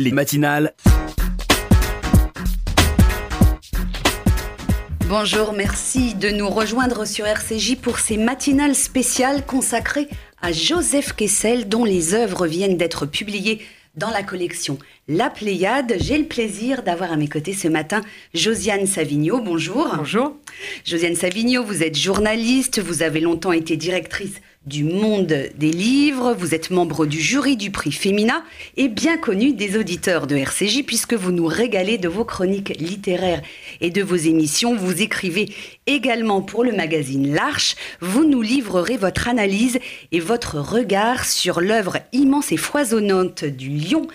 les matinales. Bonjour, merci de nous rejoindre sur RCJ pour ces matinales spéciales consacrées à Joseph Kessel dont les œuvres viennent d'être publiées dans la collection La Pléiade. J'ai le plaisir d'avoir à mes côtés ce matin Josiane Savigno. Bonjour. Bonjour. Josiane Savigno, vous êtes journaliste, vous avez longtemps été directrice du monde des livres, vous êtes membre du jury du prix Femina et bien connu des auditeurs de RCJ puisque vous nous régalez de vos chroniques littéraires et de vos émissions. Vous écrivez également pour le magazine L'Arche. Vous nous livrerez votre analyse et votre regard sur l'œuvre immense et foisonnante du lion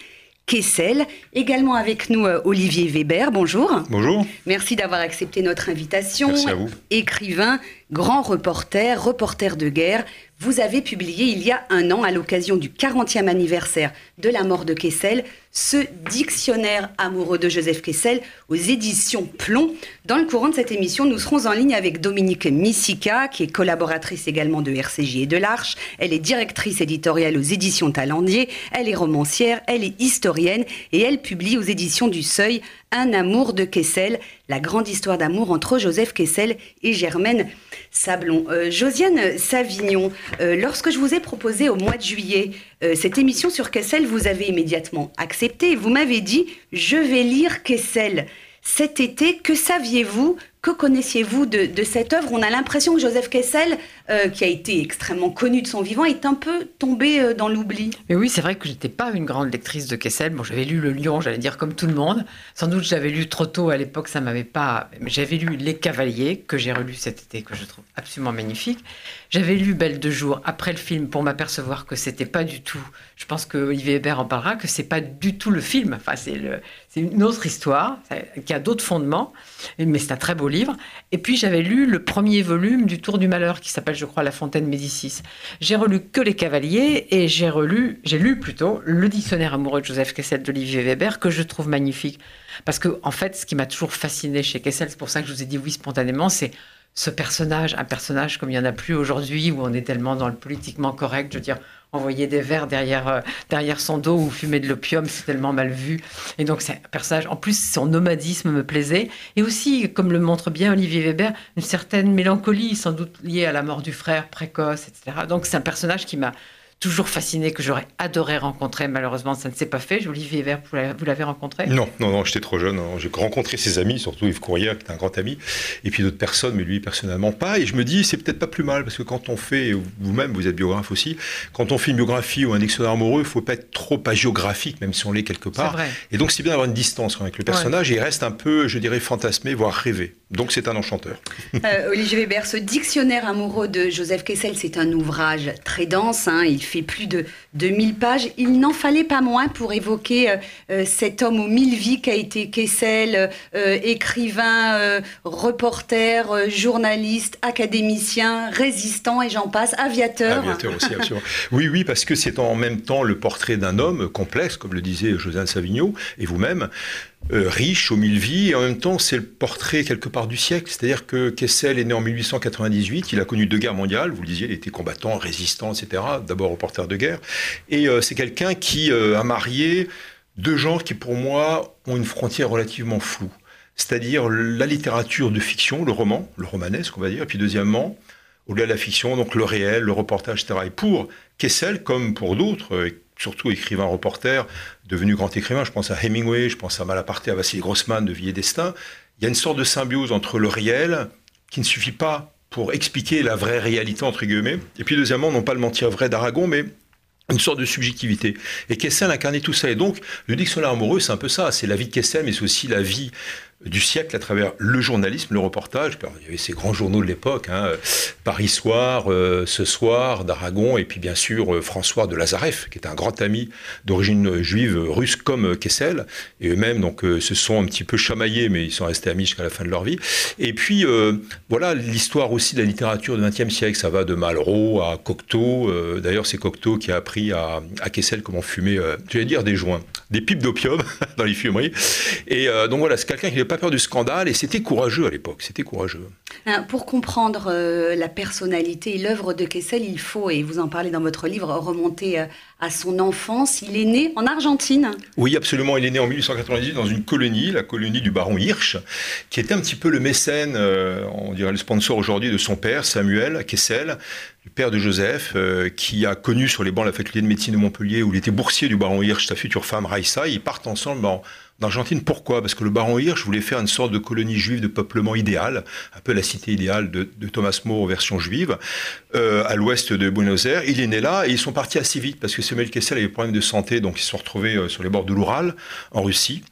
Kessel. Également avec nous euh, Olivier Weber, bonjour. Bonjour. Merci d'avoir accepté notre invitation. Merci à vous. Écrivain, grand reporter, reporter de guerre, vous avez publié il y a un an, à l'occasion du 40e anniversaire de la mort de Kessel, ce dictionnaire amoureux de Joseph Kessel aux éditions Plomb. Dans le courant de cette émission, nous serons en ligne avec Dominique Missika, qui est collaboratrice également de RCJ et de l'Arche. Elle est directrice éditoriale aux éditions Talendier. Elle est romancière, elle est historienne et elle publie aux éditions du Seuil Un amour de Kessel, la grande histoire d'amour entre Joseph Kessel et Germaine Sablon. Euh, Josiane Savignon, euh, lorsque je vous ai proposé au mois de juillet euh, cette émission sur Kessel, vous avez immédiatement accepté. Vous m'avez dit Je vais lire Kessel. Cet été, que saviez-vous que connaissiez-vous de, cette œuvre On a l'impression que Joseph Kessel, euh, qui a été extrêmement connu de son vivant, est un peu tombé euh, dans l'oubli. Mais oui, c'est vrai que j'étais pas une grande lectrice de Kessel. Bon, j'avais lu Le Lion, j'allais dire comme tout le monde. Sans doute, j'avais lu trop tôt à l'époque, ça m'avait pas. J'avais lu Les Cavaliers que j'ai relu cet été, que je trouve absolument magnifique. J'avais lu Belle de jour après le film pour m'apercevoir que c'était pas du tout. Je pense que Olivier Hébert en parlera que c'est pas du tout le film. Enfin, c'est le, c'est une autre histoire qui a d'autres fondements, mais c'est un très beau livre. Et puis j'avais lu le premier volume du Tour du Malheur qui s'appelle, je crois, La Fontaine Médicis. J'ai relu que Les Cavaliers et j'ai relu, j'ai lu plutôt le Dictionnaire amoureux de Joseph Kessel d'Olivier Weber que je trouve magnifique. Parce que en fait, ce qui m'a toujours fasciné chez Kessel, c'est pour ça que je vous ai dit oui spontanément, c'est ce personnage, un personnage comme il n'y en a plus aujourd'hui, où on est tellement dans le politiquement correct, je veux dire, envoyer des verres derrière, euh, derrière son dos ou fumer de l'opium, c'est tellement mal vu. Et donc, c'est un personnage, en plus, son nomadisme me plaisait. Et aussi, comme le montre bien Olivier Weber, une certaine mélancolie, sans doute liée à la mort du frère précoce, etc. Donc, c'est un personnage qui m'a toujours fasciné, que j'aurais adoré rencontrer. Malheureusement, ça ne s'est pas fait. Olivier Vert, vous l'avez rencontré Non, non, non, j'étais trop jeune. J'ai rencontré ses amis, surtout Yves Courrière, qui est un grand ami, et puis d'autres personnes, mais lui personnellement pas. Et je me dis, c'est peut-être pas plus mal, parce que quand on fait, vous-même, vous êtes biographe aussi, quand on fait une biographie ou un dictionnaire amoureux, il faut pas être trop agéographique, même si on l'est quelque part. Vrai. Et donc, c'est bien d'avoir une distance avec le personnage, et il reste un peu, je dirais, fantasmé, voire rêvé. Donc, c'est un enchanteur. Euh, Olivier Weber, ce dictionnaire amoureux de Joseph Kessel, c'est un ouvrage très dense. Hein. il fait plus de 2000 pages. Il n'en fallait pas moins pour évoquer euh, euh, cet homme aux mille vies qu'a été Kessel, euh, écrivain, reporter, journaliste, académicien, résistant et j'en passe, aviateur. Aviateur aussi, absolument. oui, oui, parce que c'est en même temps le portrait d'un homme complexe, comme le disait José Savigno, et vous-même. Riche aux mille vies, et en même temps, c'est le portrait quelque part du siècle. C'est-à-dire que Kessel est né en 1898, il a connu deux guerres mondiales, vous le disiez, il était combattant, résistant, etc. D'abord reporter de guerre. Et euh, c'est quelqu'un qui euh, a marié deux genres qui, pour moi, ont une frontière relativement floue. C'est-à-dire la littérature de fiction, le roman, le romanesque, on va dire, et puis deuxièmement, au-delà de la fiction, donc le réel, le reportage, etc. Et pour Kessel, comme pour d'autres, euh, surtout écrivains reporters, devenus grands écrivains, je pense à Hemingway, je pense à Malaparte, à Vassili Grossman de Vie et Destin, il y a une sorte de symbiose entre le réel, qui ne suffit pas pour expliquer la vraie réalité, entre guillemets, et puis deuxièmement, non pas le mentir vrai d'Aragon, mais une sorte de subjectivité. Et Kessel incarnait tout ça. Et donc, le dictionnaire amoureux, c'est un peu ça. C'est la vie de Kessel, mais c'est aussi la vie du siècle à travers le journalisme, le reportage. Il y avait ces grands journaux de l'époque, hein, Paris Soir, euh, Ce Soir, d'Aragon, et puis bien sûr euh, François de Lazareff, qui est un grand ami d'origine juive russe comme Kessel. Et eux-mêmes donc euh, se sont un petit peu chamaillés, mais ils sont restés amis jusqu'à la fin de leur vie. Et puis voilà l'histoire aussi de la littérature du XXe siècle. Ça va de Malraux à Cocteau. D'ailleurs, c'est Cocteau qui a appris à, à Kessel comment fumer, je vais dire des joints, des pipes d'opium dans les fumeries. Et donc voilà, c'est quelqu'un qui n'est pas peur du scandale et c'était courageux à l'époque. C'était courageux. Pour comprendre euh, la personnalité et l'œuvre de Kessel, il faut, et vous en parlez dans votre livre, remonter euh, à son enfance. Il est né en Argentine. Oui, absolument. Il est né en 1898 dans une colonie, la colonie du baron Hirsch, qui était un petit peu le mécène, euh, on dirait le sponsor aujourd'hui de son père, Samuel Kessel, le père de Joseph, qui a connu sur les bancs la faculté de médecine de Montpellier, où il était boursier du baron Hirsch, sa future femme Raissa. Ils partent ensemble en d'Argentine. Pourquoi? Parce que le baron Hirsch voulait faire une sorte de colonie juive de peuplement idéal, un peu la cité idéale de, Thomas More version juive, euh, à l'ouest de Buenos Aires. Il est né là et ils sont partis assez vite parce que Samuel Kessel avait des problèmes de santé, donc ils se sont retrouvés euh, sur les bords de l'Oural, en Russie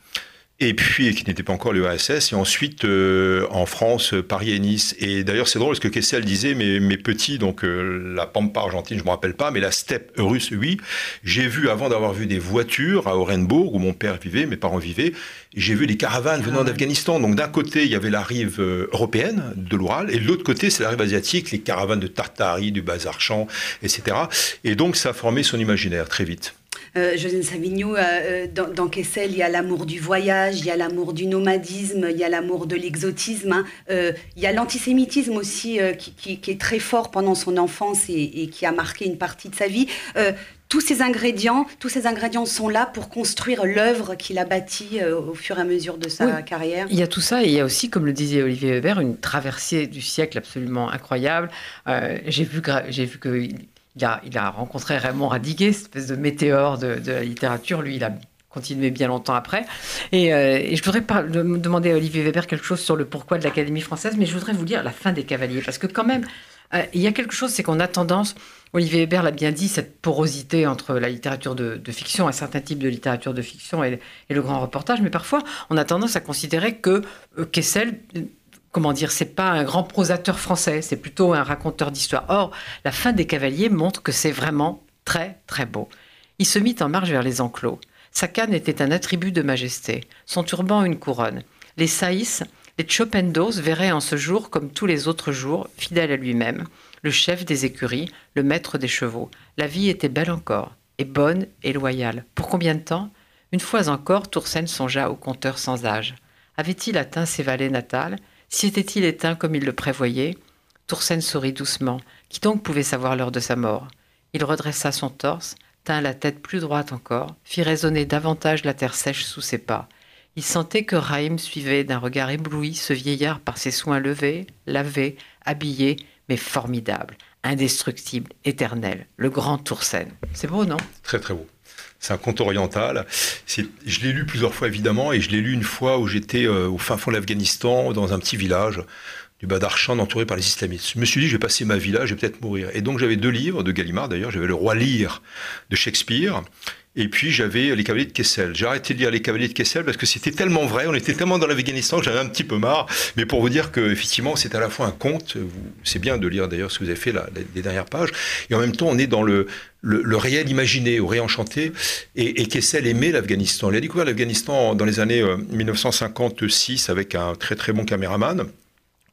et puis qui n'était pas encore l'URSS, et ensuite euh, en France, Paris et Nice. Et d'ailleurs, c'est drôle parce que Kessel disait, mes, mes petits, donc euh, la Pampa argentine, je me rappelle pas, mais la steppe russe, oui. J'ai vu, avant d'avoir vu des voitures à Orenbourg, où mon père vivait, mes parents vivaient, j'ai vu des caravanes venant ah d'Afghanistan. Donc d'un côté, il y avait la rive euh, européenne de l'Oural, et de l'autre côté, c'est la rive asiatique, les caravanes de Tartarie, du Bazarchan, etc. Et donc ça a formé son imaginaire très vite. Euh, José Savigno, euh, euh, dans, Kessel, il y a l'amour du voyage, il y a l'amour du nomadisme, il y a l'amour de l'exotisme, hein. il y a l'antisémitisme aussi qui, est très fort pendant son enfance et, qui a marqué une partie de sa vie tous ces ingrédients, tous ces ingrédients sont là pour construire l'œuvre qu'il a bâtie au fur et à mesure de sa carrière. Il y a tout ça et il y a aussi, comme le disait Olivier Weber, une traversée du siècle absolument incroyable. j'ai vu, j'ai vu que il a, rencontré Raymond Radiguet, cette espèce de météore de, la littérature. Lui, il a continué bien longtemps après. Et, euh, je voudrais demander à Olivier Weber quelque chose sur le pourquoi de l'Académie française, mais je voudrais vous dire la fin des Cavaliers, parce que quand même, euh, il y a quelque chose, c'est qu'on a tendance, Olivier Weber l'a bien dit, cette porosité entre la littérature de, fiction, un certain type de littérature de fiction et, le grand reportage, mais parfois, on a tendance à considérer que euh, Kessel comment dire, c'est pas un grand prosateur français, c'est plutôt un raconteur d'histoire. Or, la fin des cavaliers montre que c'est vraiment très très beau. Il se mit en marche vers les enclos. Sa canne était un attribut de majesté, son turban une couronne. Les saïs, les chopendos verraient en ce jour, comme tous les autres jours, fidèle à lui-même, le chef des écuries, le maître des chevaux. La vie était belle encore, et bonne et loyale. Pour combien de temps? Une fois encore, Toursen songea au compteur sans âge. Avait-il atteint ses vallées natales? Si était-il éteint comme il le prévoyait Toursen sourit doucement. Qui donc pouvait savoir l'heure de sa mort? Il redressa son torse, tint la tête plus droite encore, fit résonner davantage la terre sèche sous ses pas. Il sentait que Raïm suivait d'un regard ébloui ce vieillard par ses soins levés, lavé, habillé, mais formidable, indestructible, éternel, le grand Toursen. C'est beau, non? Très très beau. C'est un conte oriental. Je l'ai lu plusieurs fois évidemment, et je l'ai lu une fois où j'étais euh, au fin fond de l'Afghanistan, dans un petit village du Badarchan, entouré par les islamistes. Je me suis dit, je vais passer ma vie là, je vais peut-être mourir. Et donc j'avais deux livres de Gallimard d'ailleurs. J'avais Le Roi Lear de Shakespeare et puis j'avais les cavaliers de Kessel. J'ai arrêté de lire les cavaliers de Kessel parce que c'était tellement vrai, on était tellement dans l'Afghanistan que j'avais un petit peu marre. Mais pour vous dire que effectivement c'est à la fois un conte, c'est bien de lire d'ailleurs ce que vous avez fait là, les dernières pages, et en même temps on est dans le, le, réel imaginé, au réenchanté. Et, et Kessel aimait l'Afghanistan. Il a découvert l'Afghanistan dans les années 1956 euh, avec un très très bon caméraman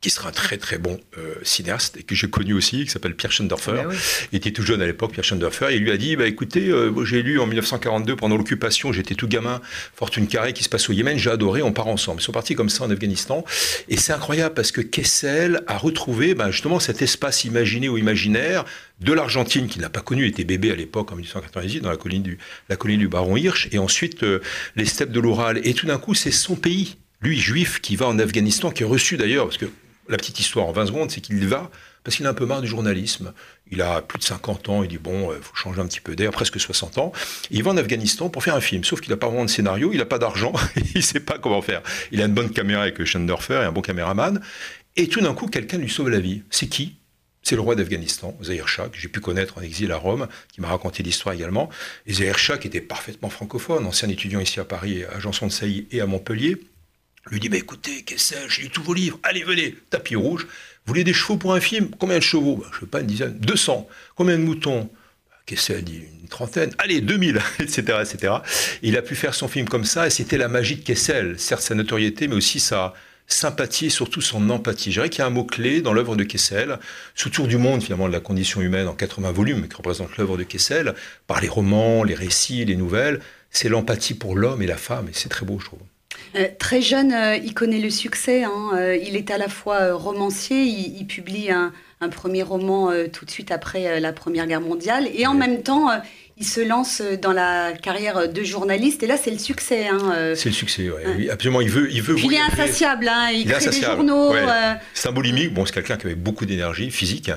qui sera un très très bon euh, cinéaste et que j'ai connu aussi, qui s'appelle Pierre Schendorfer. Ah il était tout jeune à l'époque, Pierre Schendorfer, et il lui a dit, bah, écoutez, euh, j'ai lu en 1942, pendant l'occupation, j'étais tout gamin, Fortune carrée qui se passe au Yémen, j'ai adoré, on part ensemble. Ils sont partis comme ça en Afghanistan, et c'est incroyable parce que Kessel a retrouvé bah, justement cet espace imaginé ou imaginaire de l'Argentine, qu'il n'a pas connu, il était bébé à l'époque en 1898, dans la colline du, la colline du Baron Hirsch, et ensuite euh, les steppes de l'Oural. Et tout d'un coup, c'est son pays, lui, juif, qui va en Afghanistan, qui est reçu d'ailleurs, parce que la petite histoire en 20 secondes, c'est qu'il va parce qu'il a un peu marre du journalisme. Il a plus de 50 ans, il dit bon, il euh, faut changer un petit peu d'air, presque 60 ans. il va en Afghanistan pour faire un film, sauf qu'il n'a pas vraiment de scénario, il n'a pas d'argent, il ne sait pas comment faire. Il a une bonne caméra avec Schendorfer et un bon caméraman. Et tout d'un coup, quelqu'un lui sauve la vie. C'est qui? C'est le roi d'Afghanistan, Zahir Shah, que j'ai pu connaître en exil à Rome, qui m'a raconté l'histoire également. Et Zahir Shah, qui était parfaitement francophone, ancien étudiant ici à Paris, à Janson de Sailly et à Montpellier, lui dit bah, écoutez, qu'est-ce que j'ai lu tous vos livres, allez, venez, tapis rouge. Vous voulez des chevaux pour un film? Combien de chevaux? Bah, Je ne sais pas, une dizaine, 200. Combien de moutons? Bah, Qu'est-ce dit Une trentaine Allez, 2000, etc., etc. il a pu faire son film comme ça, et c'était la magie de Kessel. Certes, sa notoriété, mais aussi sa sympathie et surtout son empathie. Je dirais qu'il y a un mot-clé dans l'œuvre de Kessel, sous tour du monde, finalement, de la condition humaine en 80 volumes, qui représente l'œuvre de Kessel, par les romans, les récits, les nouvelles, c'est l'empathie pour l'homme et la femme, et c'est très beau, je trouve. Très jeune, il connaît le succès. Hein. il est à la fois romancier, il, publie un, premier roman tout de suite après la Première Guerre mondiale, et en même temps, il se lance dans la carrière de journaliste et là c'est le succès. Hein, euh. C'est le succès, oui, absolument. Il veut, il veut. il est insatiable, hein, il, crée des journaux. Euh. C'est un boulimique. Bon, c'est quelqu'un qui avait beaucoup d'énergie physique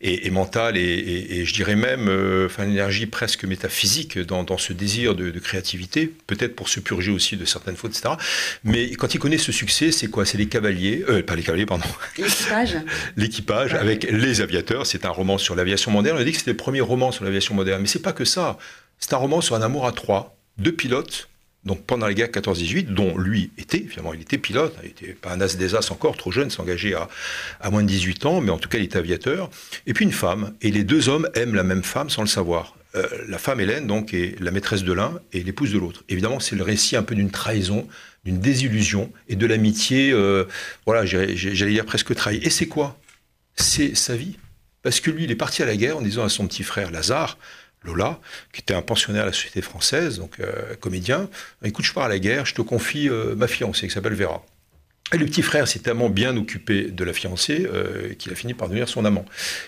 et, mentale et, je dirais même, euh, enfin, une énergie presque métaphysique dans, ce désir de, créativité, peut-être pour se purger aussi de certaines fautes, etc. Mais quand il connaît ce succès, c'est quoi? C'est les cavaliers, pas les cavaliers, pardon. L'équipage. L'équipage avec les aviateurs. C'est un roman sur l'aviation moderne. On a dit que c'était le premier roman sur l'aviation moderne, mais c'est pas que ça. C'est un roman sur un amour à trois, deux pilotes, donc pendant la guerre 14-18, dont lui était, finalement, il était pilote, il n'était pas un as des as encore, trop jeune, s'engager à, moins de 18 ans, mais en tout cas, il était aviateur. Et puis une femme, et les deux hommes aiment la même femme sans le savoir. Euh, la femme Hélène, donc, est la maîtresse de l'un et l'épouse de l'autre. Évidemment, c'est le récit un peu d'une trahison, d'une désillusion et de l'amitié, euh, voilà, j'allais dire presque trahi. Et c'est quoi? C'est sa vie. Parce que lui, il est parti à la guerre en disant à son petit frère Lazare, Lola, qui était un pensionnaire à la société française, donc euh, comédien. Écoute, je pars à la guerre, je te confie euh, ma fiancée qui s'appelle Vera. Et le petit frère s'est tellement bien occupé de la fiancée euh, qu'il a fini par devenir son amant.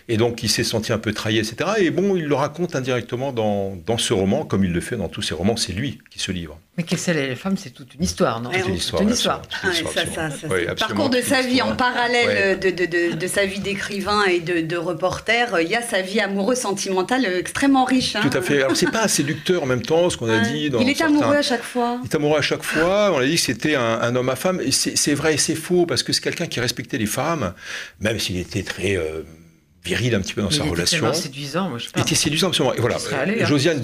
Et donc il s'est senti un peu trahi, etc. Et bon, il le raconte indirectement dans, dans ce roman, comme il le fait dans tous ses romans, c'est lui qui se livre. Mais Kessel et les femmes, c'est toute une histoire, non C'est une histoire. Une histoire. le parcours de sa vie en parallèle de, de, de, sa vie d'écrivain et de, reporter. Il y a sa vie amoureuse sentimentale extrêmement riche. Hein. Tout à fait. Alors c'est pas séducteur en même temps, ce qu'on a dit. Dans il est amoureux à chaque fois. Il est amoureux à chaque fois. On a dit que c'était un, homme à femme. C'est vrai et c'est faux parce que c'est quelqu'un qui respectait les femmes, même s'il était très euh, viril un petit peu dans sa relation. Il était séduisant, moi je Il était séduisant, absolument. Et voilà, hein. Josiane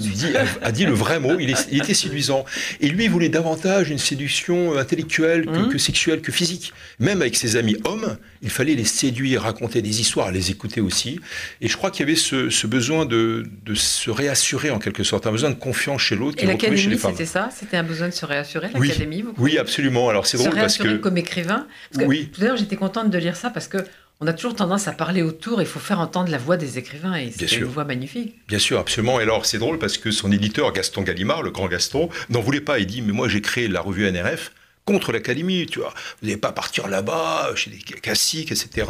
a, dit le vrai mot, il, était séduisant. Et lui, il voulait davantage une séduction intellectuelle que, hum. sexuelle, que physique. Même avec ses amis hommes, il fallait les séduire, raconter des histoires, les écouter aussi. Et je crois qu'il y avait ce, besoin de, se réassurer en quelque sorte, un besoin de confiance chez l'autre. Et l'académie, c'était ça? C'était un besoin de se réassurer, l'académie oui. oui, absolument. Alors c'est drôle parce que... comme écrivain? Parce que, oui. Tout à l'heure, j'étais contente de lire ça parce que on a toujours tendance à parler autour, il faut faire entendre la voix des écrivains, et c'est une voix magnifique. Bien sûr, absolument. Et alors, c'est drôle parce que son éditeur, Gaston Gallimard, le grand Gaston, n'en voulait pas. Il dit, mais moi, j'ai créé la revue NRF contre l'académie, tu vois. Vous n'allez pas partir là-bas, chez des classiques, etc.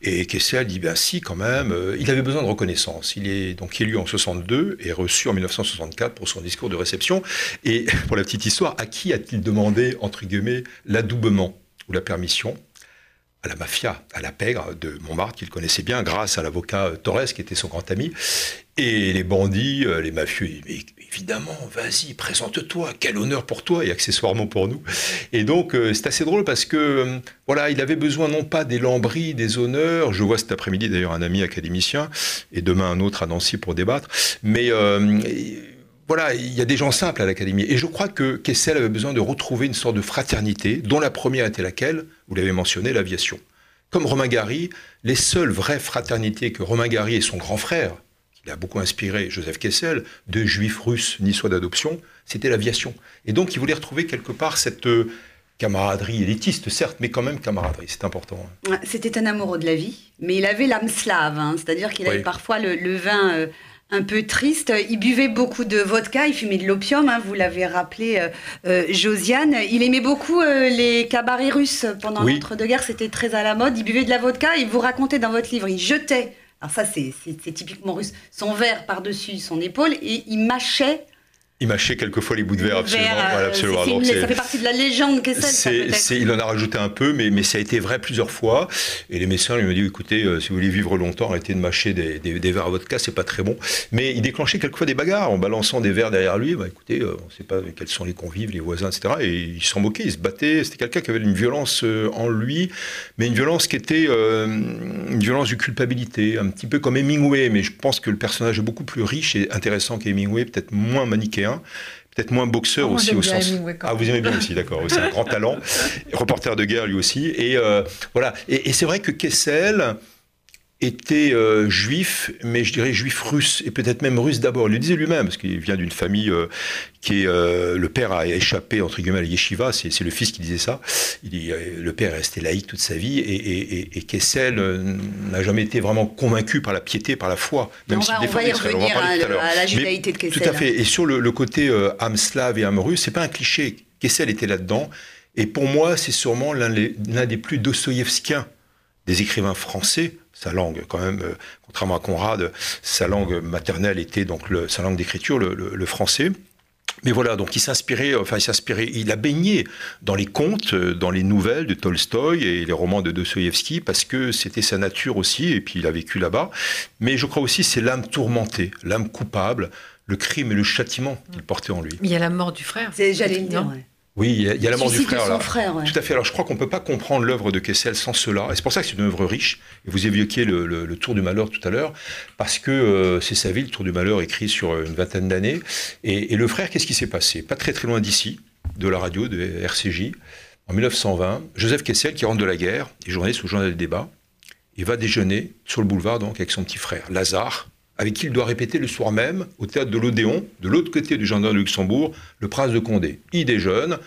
Et Kessel dit, ben si, quand même. Il avait besoin de reconnaissance. Il est donc élu en 62 et reçu en 1964 pour son discours de réception. Et pour la petite histoire, à qui a-t-il demandé, entre guillemets, l'adoubement ou la permission? À la mafia, à la pègre de Montmartre, qu'il connaissait bien grâce à l'avocat euh, Torres, qui était son grand ami. Et les bandits, euh, les mafieux, évidemment, vas-y, présente-toi, quel honneur pour toi et accessoirement pour nous. Et donc, euh, c'est assez drôle parce que, voilà, il avait besoin non pas des lambris, des honneurs. Je vois cet après-midi d'ailleurs un ami académicien et demain un autre à Nancy pour débattre. Mais voilà, il y a des gens simples à l'académie. Et je crois que Kessel avait besoin de retrouver une sorte de fraternité, dont la première était laquelle Vous l'avez mentionné, l'aviation. Comme Romain Gary, les seules vraies fraternités que Romain Gary et son grand frère, qui a beaucoup inspiré Joseph Kessel, deux juifs russes niçois d'adoption, c'était l'aviation. Et donc il voulait retrouver quelque part cette euh, camaraderie élitiste, certes, mais quand même camaraderie, c'est important. Hein. C'était un amoureux de la vie, mais il avait l'âme slave, hein. c'est-à-dire qu'il avait parfois le, vin... Euh, un peu triste. Il buvait beaucoup de vodka, il fumait de l'opium, hein, vous l'avez rappelé, euh, euh, Josiane. Il aimait beaucoup euh, les cabarets russes pendant l'entre-deux-guerres, c'était très à la mode. Il buvait de la vodka, il vous racontait dans votre livre, il jetait, alors ça c'est typiquement russe, son verre par-dessus son épaule et il mâchait il mâchait quelquefois les bouts de verre, absolument. absolument. ça fait partie de la légende que c'est. Il en a rajouté un peu, mais, mais ça a été vrai plusieurs fois. Et les médecins lui ont dit écoutez, euh, si vous voulez vivre longtemps, arrêtez de mâcher des, des, verres à votre cas, c'est pas très bon. Mais il déclenchait quelquefois des bagarres en balançant des verres derrière lui. Bah, écoutez, euh, on ne sait pas quels sont les convives, les voisins, etc. Et il s'en moquait, il se battait. C'était quelqu'un qui avait une violence euh, en lui, mais une violence qui était une violence de culpabilité, un petit peu comme Hemingway. Mais je pense que le personnage est beaucoup plus riche et intéressant qu'Hemingway, peut-être moins manichéen peut-être moins boxeur oh, aussi au sens. Ah, vous aimez bien aussi, d'accord. C'est un grand talent, reporter de guerre lui aussi. Et euh, voilà. Et, c'est vrai que Kessel était euh, juif, mais je dirais juif russe, et peut-être même russe d'abord. Il le disait lui-même, parce qu'il vient d'une famille euh, qui est... Euh, le père a échappé, entre guillemets, à la yeshiva, c'est le fils qui disait ça. Il dit, le père est resté laïque toute sa vie, et, et, Kessel n'a jamais été vraiment convaincu par la piété, par la foi. Même on, va, on va y revenir à, la judaïté de Kessel. Tout à fait. Et sur le, côté âme slave et âme russe, c'est pas un cliché. Kessel était là-dedans. Et pour moi, c'est sûrement l'un des plus dostoïevskiens des écrivains français sa langue, quand même, euh, contrairement à Conrad, sa langue maternelle était donc le, sa langue d'écriture, le, français. Mais voilà, donc il s'inspirait, enfin il s'inspirait, il a baigné dans les contes, euh, dans les nouvelles de Tolstoï et les romans de Dostoïevski parce que c'était sa nature aussi et puis il a vécu là-bas. Mais je crois aussi c'est l'âme tourmentée, l'âme coupable, le crime et le châtiment qu'il portait en lui. Il y a la mort du frère. J'allais le dire. Oui, il y a, la mort du frère là. Tout à fait. Alors je crois qu'on ne peut pas comprendre l'œuvre de Kessel sans cela. Et c'est pour ça que c'est une œuvre riche. Et vous évoquiez le, Tour du Malheur tout à l'heure, parce que euh, c'est sa vie, le Tour du Malheur, écrit sur euh, une vingtaine d'années. Et, le frère, qu'est-ce qui s'est passé? Pas très très loin d'ici, de la radio, de RCJ, en 1920, Joseph Kessel, qui rentre de la guerre, est journaliste au journal des débats, il va déjeuner sur le boulevard donc avec son petit frère, Lazare, avec qui il doit répéter le soir même, au théâtre de l'Odéon, de l'autre côté du jardin de Luxembourg, le prince de Condé. Il déjeune,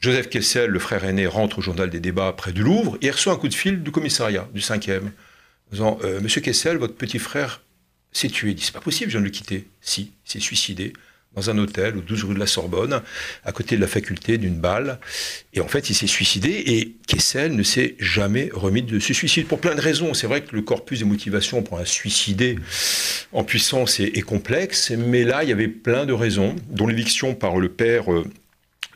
Joseph Kessel, le frère aîné, rentre au journal des débats près du Louvre, et reçoit un coup de fil du commissariat, du 5e, disant euh, Monsieur Kessel, votre petit frère s'est tué. Il dit C'est pas possible, je viens de le quitter. Si, s'est suicidé dans un hôtel au 12 rue de la Sorbonne, à côté de la faculté, d'une balle. Et en fait, il s'est suicidé et Kessel ne s'est jamais remis de ce suicide pour plein de raisons. C'est vrai que le corpus des motivations pour un suicidé en puissance est, complexe, mais là, il y avait plein de raisons, dont l'éviction par le père. Euh,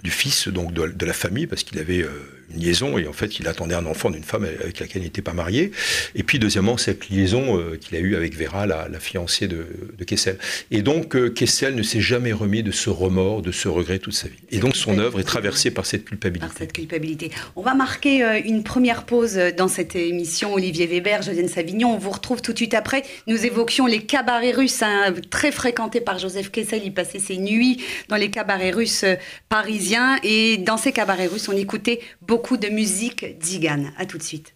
du fils donc de, la famille parce qu'il avait euh, liaison et en fait il attendait un enfant d'une femme avec laquelle il n'était pas marié. Et puis deuxièmement cette liaison euh, qu'il a eue avec Vera la, fiancée de, Kessel. Et donc euh, Kessel ne s'est jamais remis de ce remords de ce regret toute sa vie. Et donc son œuvre est traversée par cette culpabilité. Par cette culpabilité. On va marquer une première pause dans cette émission Olivier Weber Josiane Savignon. On vous retrouve tout de suite après. Nous évoquions les cabarets russes hein, très fréquentés par Joseph Kessel. Il passait ses nuits dans les cabarets russes parisiens. Et dans ces cabarets russes, on écoutait beaucoup de musique d'Igane. À tout de suite.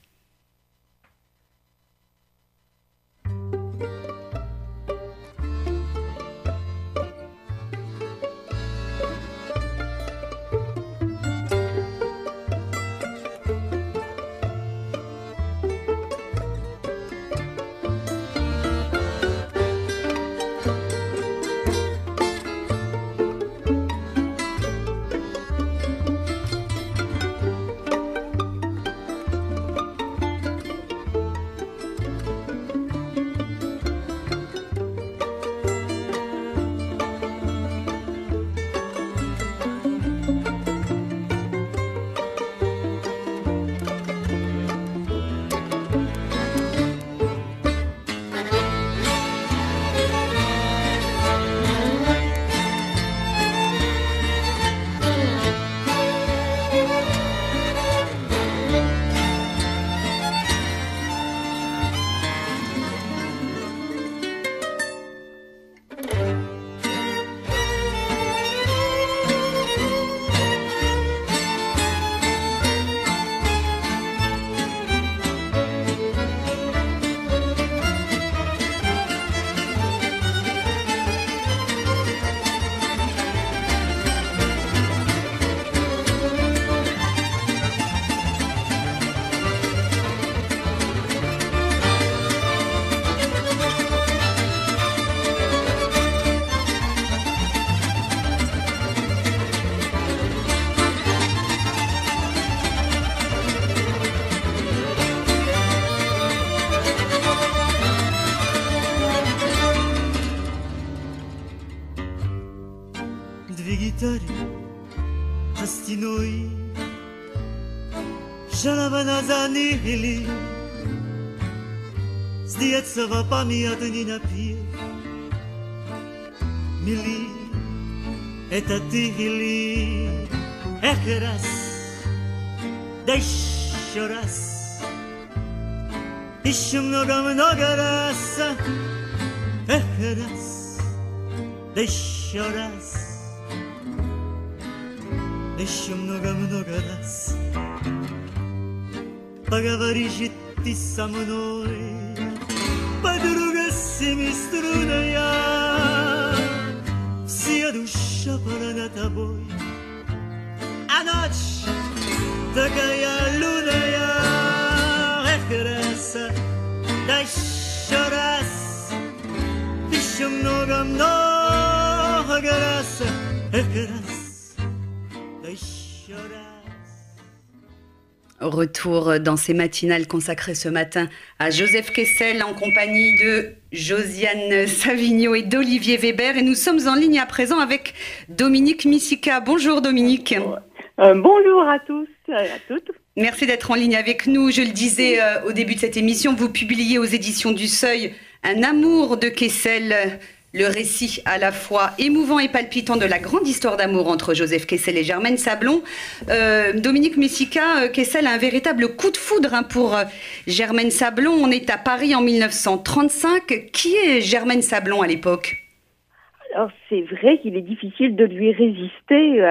Zanili diecowa pamiętni напев Мили, это ты или Эх, раз, да еще раз. Еще много-много раз. Эх, раз, да еще раз. Еще много-много раз поговоришь ты со мной. mi struneja Vsia duša polna тобой A noć такая лунная Эх, раз, да еще раз Еще много-много раз Эх, раз, Retour dans ces matinales consacrées ce matin à Joseph Kessel en compagnie de Josiane Savigno et d'Olivier Weber. Et nous sommes en ligne à présent avec Dominique Missika. Bonjour Dominique. Euh, bonjour à tous et à toutes. Merci d'être en ligne avec nous. Je le disais euh, au début de cette émission, vous publiez aux éditions du Seuil Un amour de Kessel le récit à la fois émouvant et palpitant de la grande histoire d'amour entre Joseph Kessel et Germaine Sablon. Euh, Dominique Messica, euh, Kessel a un véritable coup de foudre hein, pour euh, Germaine Sablon. On est à Paris en 1935. Qui est Germaine Sablon à l'époque? Alors c'est vrai qu'il est difficile de lui résister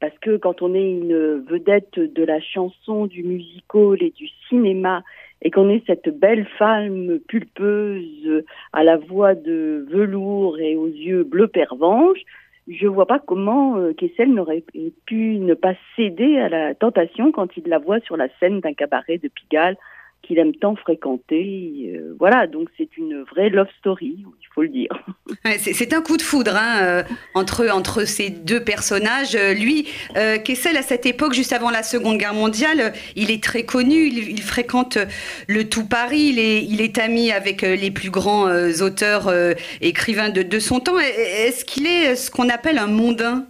parce que quand on est une vedette de la chanson, du musical et du cinéma et qu'on est cette belle femme pulpeuse à la voix de velours et aux yeux bleu pervenche, je vois pas comment euh, Kessel n'aurait pu ne pas céder à la tentation quand il la voit sur la scène d'un cabaret de Pigalle qu'il aime tant fréquenter. Euh, voilà, donc c'est une vraie love story, il faut le dire. Ouais, C'est un coup de foudre hein, euh, entre, entre ces deux personnages. Euh, Lui, euh, Kessel, à cette époque, juste avant la Seconde Guerre mondiale, euh, il est très connu, il, il fréquente euh, le tout Paris, il est, il est ami avec les plus grands auteurs, écrivains de, de son temps. Est-ce qu'il est ce qu'on appelle un mondain?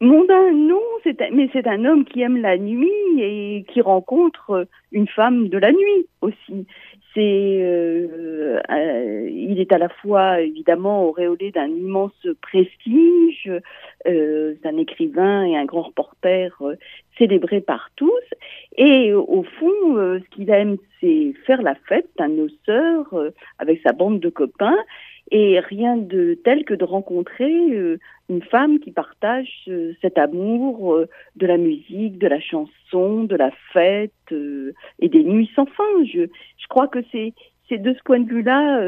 Mondain, non, un- mais c'est un homme qui aime la nuit et qui rencontre une femme de la nuit aussi. C'est, euh, euh, il est à la fois évidemment auréolé d'un immense prestige, euh, c'est un écrivain et un grand reporter euh, célébré par tous. Et au fond, euh, ce qu'il aime, c'est faire la fête, un euh, avec sa bande de copains. Et rien de tel que de rencontrer euh, une femme qui partage euh, cet amour euh, de la musique, de la chanson, de la fête et des nuits sans fin. Je, crois que c'est de ce point de vue-là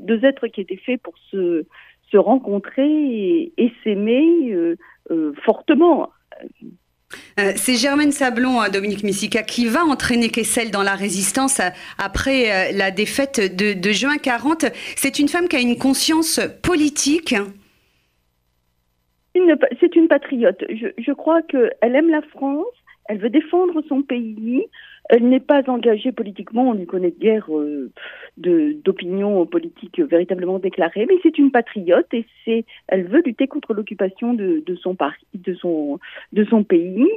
deux êtres qui étaient faits pour se, se rencontrer et, et s'aimer fortement. Euh, C'est Germaine Sablon, euh, Dominique Messica, qui va entraîner Kessel dans la résistance euh, après euh, la défaite de, juin 40. C'est une femme qui a une conscience politique. C'est une patriote. Je, je crois qu'elle aime la France, elle veut défendre son pays, elle n'est pas engagée politiquement, on lui connaît guère euh, d'opinion politique véritablement déclarée, mais c'est une patriote et c'est, elle veut lutter contre l'occupation de, de son de son, de son pays.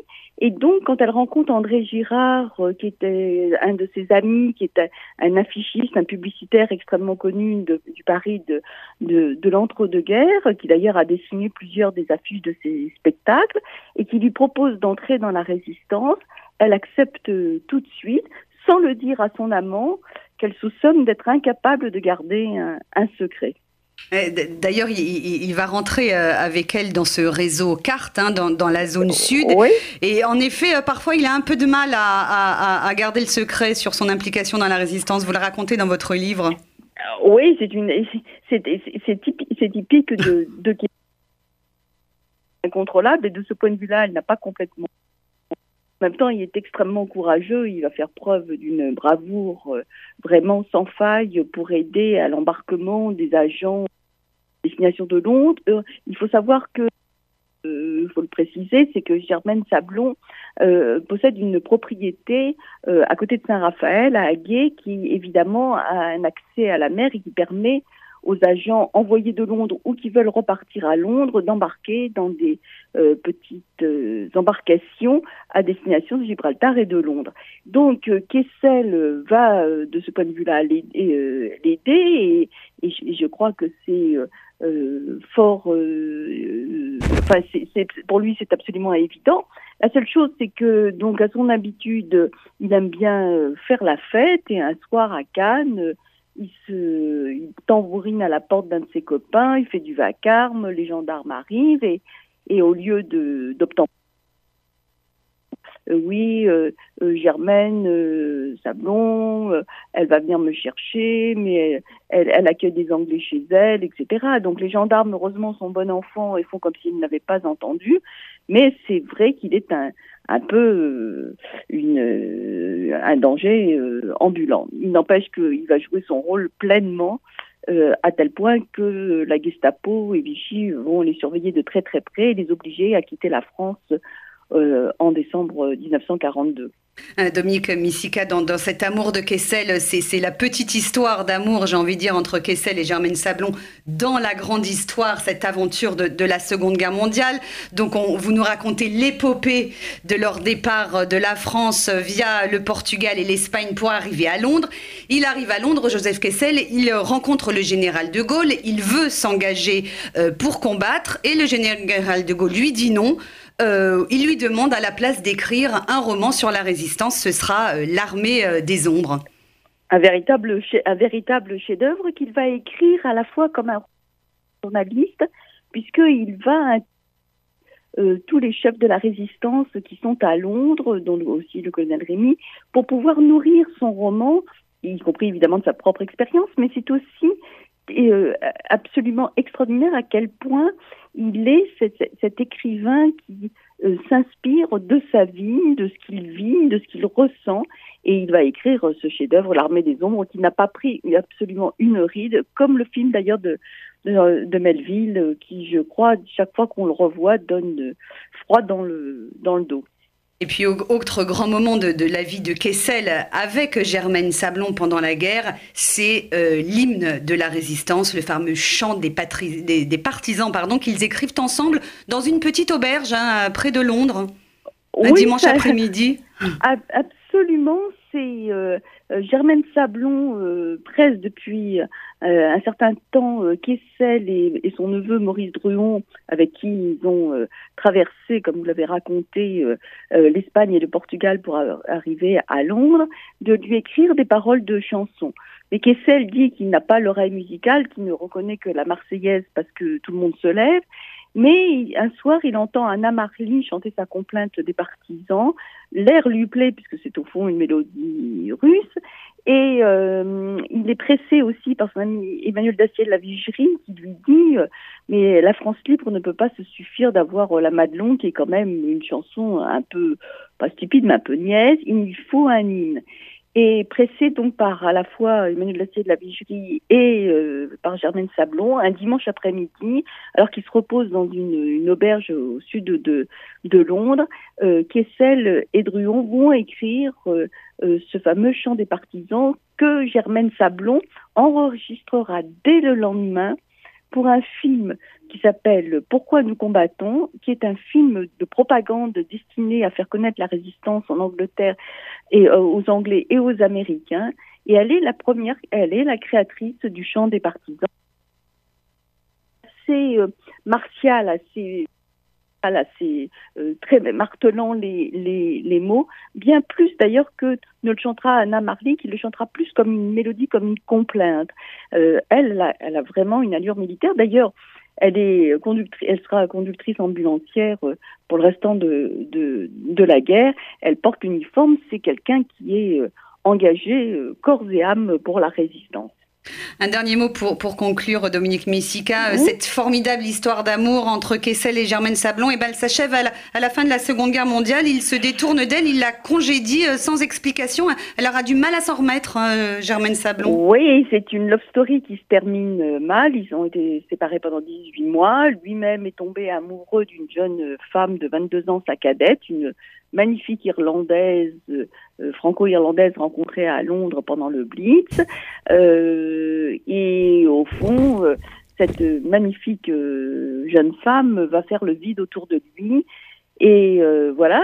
Et donc, quand elle rencontre André Girard, euh, qui était un de ses amis, qui était un affichiste, un publicitaire extrêmement connu du Paris de, de, de l'entre-deux-guerres, qui d'ailleurs a dessiné plusieurs des affiches de ses spectacles, et qui lui propose d'entrer dans la résistance, elle accepte euh, tout de suite, sans le dire à son amant, qu'elle soupçonne d'être incapable de garder un, un secret. D- D'ailleurs, il, va rentrer euh, avec elle dans ce réseau carte, hein, dans, dans la zone sud. Oui, Et en effet, euh, parfois, il a un peu de mal à, à- à- à garder le secret sur son implication dans la résistance. Vous le racontez dans votre livre. oui, c'est une, c'est, c'est, c'est typi- c'est typique de, de incontrôlable, et de ce point de vue-là, elle n'a pas complètement. En même temps, il est extrêmement courageux, il va faire preuve d'une bravoure euh, vraiment sans faille pour aider à l'embarquement des agents à destination de Londres. Euh, il faut savoir que, il faut le préciser, c'est que Germaine Sablon euh, possède une propriété euh, à côté de Saint-Raphaël, à Aguet, qui évidemment a un accès à la mer et qui permet aux agents envoyés de Londres ou qui veulent repartir à Londres d'embarquer dans des euh, petites euh, embarcations à destination de Gibraltar et de Londres. Donc euh, Kessel euh, va euh, de ce point de vue-là l'aider euh, et, et et je crois que c'est fort, enfin c'est- pour lui c'est absolument évident. La seule chose c'est que donc à son habitude il aime bien faire la fête et un soir à Cannes il se tambourine à la porte d'un de ses copains, il fait du vacarme, les gendarmes arrivent et, et au lieu d'obtempérer, oui, Germaine Sablon, elle va venir me chercher, mais elle, elle, accueille des Anglais chez elle, etc. Donc les gendarmes, heureusement, sont bons enfants et font comme s'ils n'avaient pas entendu. Mais c'est vrai qu'il est un, un peu une, un danger ambulant. Il n'empêche qu'il va jouer son rôle pleinement euh, à tel point que la Gestapo et Vichy vont les surveiller de très très près et les obliger à quitter la France euh, en décembre 1942. Euh, Dominique Missika, dans, cet amour de Kessel, c'est la petite histoire d'amour, j'ai envie de dire, entre Kessel et Germaine Sablon dans la grande histoire, cette aventure de, la Seconde Guerre mondiale. Donc, on, vous nous racontez l'épopée de leur départ de la France via le Portugal et l'Espagne pour arriver à Londres. Il arrive à Londres, Joseph Kessel, il rencontre le général de Gaulle, il veut s'engager pour combattre et le général de Gaulle lui dit non. Euh, il lui demande à la place d'écrire un roman sur la résistance. Ce sera euh, L'armée euh, des ombres. Un véritable, un véritable chef-d'œuvre qu'il va écrire à la fois comme un journaliste, puisqu'il va tous les chefs de la résistance qui sont à Londres, dont aussi le colonel Rémy, pour pouvoir nourrir son roman, y compris évidemment de sa propre expérience, mais c'est aussi absolument extraordinaire à quel point il est cet, écrivain qui euh, s'inspire de sa vie, de ce qu'il vit, de ce qu'il ressent, et il va écrire ce chef-d'œuvre, L'Armée des Ombres, qui n'a pas pris absolument une ride, comme le film d'ailleurs de, Melville, qui, je crois, chaque fois qu'on le revoit, donne froid dans le dos. Et puis, autre grand moment de, la vie de Kessel avec Germaine Sablon pendant la guerre, c'est euh, l'hymne de la résistance, le fameux chant des, des, partisans pardon, qu'ils écrivent ensemble dans une petite auberge hein, près de Londres, un dimanche après-midi. Absolument, c'est euh, euh, Germaine Sablon euh, presse depuis un certain temps Kessel et, son neveu Maurice Druon, avec qui ils ont traversé, comme vous l'avez raconté, l'Espagne et le Portugal pour arriver à Londres, de lui écrire des paroles de chansons. Mais Kessel dit qu'il n'a pas l'oreille musicale, qu'il ne reconnaît que la Marseillaise parce que tout le monde se lève, mais un soir, il entend Anna Marley chanter sa complainte des partisans. L'air lui plaît puisque c'est au fond une mélodie russe. Et euh, il est pressé aussi par son ami Emmanuel Dacier de la Vigerie qui lui dit euh, mais la France libre ne peut pas se suffire d'avoir euh, la Madelon qui est quand même une chanson un peu pas stupide mais un peu niaise. Il lui faut un hymne et pressé donc par à la fois Emmanuel Lassier de la Vigerie et euh, par Germaine Sablon, un dimanche après-midi, alors qu'il se repose dans une, auberge au sud de, Londres, euh, Kessel et Druon vont écrire euh, ce fameux chant des partisans que Germaine Sablon enregistrera dès le lendemain pour un film qui s'appelle Pourquoi nous combattons, qui est un film de propagande destiné à faire connaître la résistance en Angleterre et euh, aux Anglais et aux Américains. Et elle est la première, elle est la créatrice du chant des partisans. Assez euh, martial, assez assez euh, très martelant les, les, les, mots, bien plus d'ailleurs que ne le chantera Anna Marley, qui le chantera plus comme une mélodie, comme une complainte. elle, elle a vraiment une allure militaire. D'ailleurs, elle est conductrice, elle sera conductrice ambulancière euh, pour le restant de, de, de la guerre. Elle porte l'uniforme. C'est quelqu'un qui est euh, engagé euh, corps et âme pour la résistance. Un dernier mot pour, pour conclure, Dominique Messica. Cette formidable histoire d'amour entre Kessel et Germaine Sablon, et eh ben, elle s'achève à, la fin de la Seconde Guerre mondiale. Il se détourne d'elle, il la congédie euh, sans explication. Elle aura du mal à s'en remettre, euh, Germaine Sablon. Oui, c'est une love story qui se termine euh, mal. Ils ont été séparés pendant 18 mois. Lui-même est tombé amoureux d'une jeune femme de 22 ans, sa cadette, une magnifique irlandaise, euh, franco-irlandaise rencontrée à Londres pendant le Blitz. Euh, et au fond, euh, cette magnifique jeune femme va faire le vide autour de lui. Et voilà,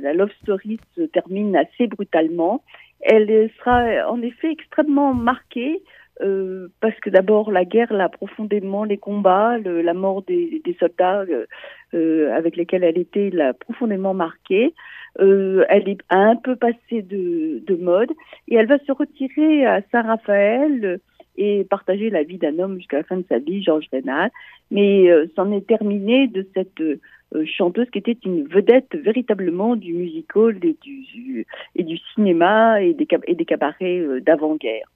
la, love story se termine assez brutalement. Elle sera en effet extrêmement marquée euh, parce que d'abord la guerre l'a profondément, les combats, la mort des, soldats euh, euh, avec lesquels elle était l'a profondément marquée. Elle est un peu passée de, de, mode et elle va se retirer à Saint-Raphaël et partager la vie d'un homme jusqu'à la fin de sa vie, Georges Reynal. Mais c'en est terminé de cette chanteuse qui était une vedette véritablement du musical et du, cinéma et des, et des cabarets d'avant-guerre.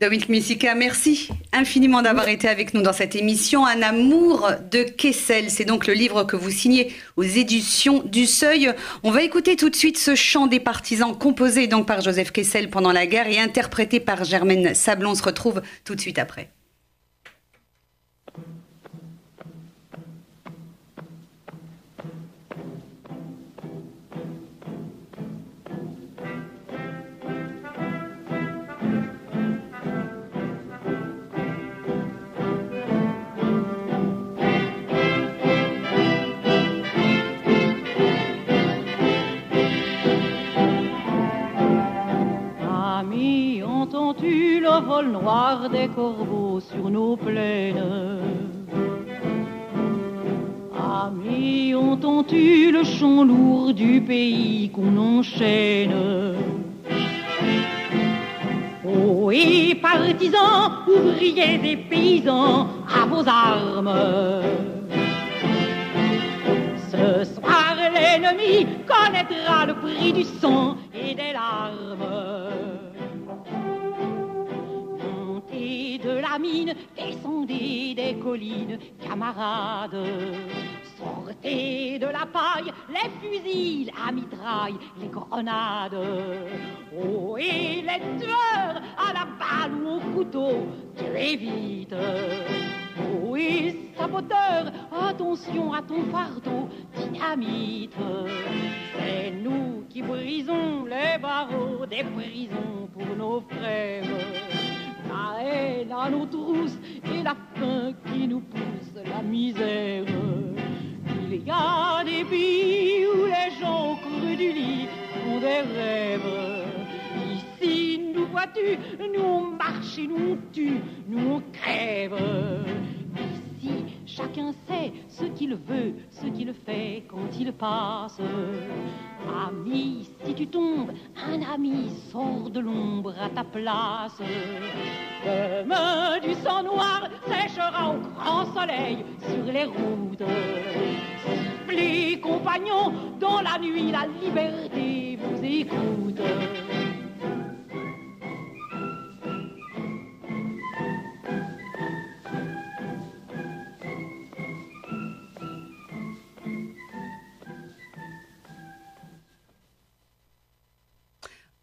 Dominique Messica, merci infiniment d'avoir été avec nous dans cette émission. Un amour de Kessel, c'est donc le livre que vous signez aux éditions du Seuil. On va écouter tout de suite ce chant des partisans composé donc par Joseph Kessel pendant la guerre et interprété par Germaine Sablon. On se retrouve tout de suite après. Noir des corbeaux sur nos plaines. Amis, entends-tu le chant lourd du pays qu'on enchaîne? Oh, et partisans, ouvriers des paysans, à vos armes. Ce soir, l'ennemi connaîtra le prix du sang et des larmes. La mine, descendez des collines, camarades. Sortez de la paille, les fusils, la mitraille, les grenades. Oh, et les tueurs à la balle ou au couteau, tuez vite. Oh, et saboteur, attention à ton fardeau, dynamite. C'est nous qui brisons les barreaux des prisons pour nos frères la haine à nos trousses et la faim qui nous pousse la misère. Il y a des pays où les gens creux du lit font des rêves. Ici, nous vois-tu, nous on marche et nous on tue, nous on crève. Sait ce qu'il veut, ce qu'il fait quand il passe. Ami, si tu tombes, un ami sort de l'ombre à ta place. Demain, du sang noir séchera au grand soleil sur les routes. Les compagnons, dans la nuit, la liberté vous écoute.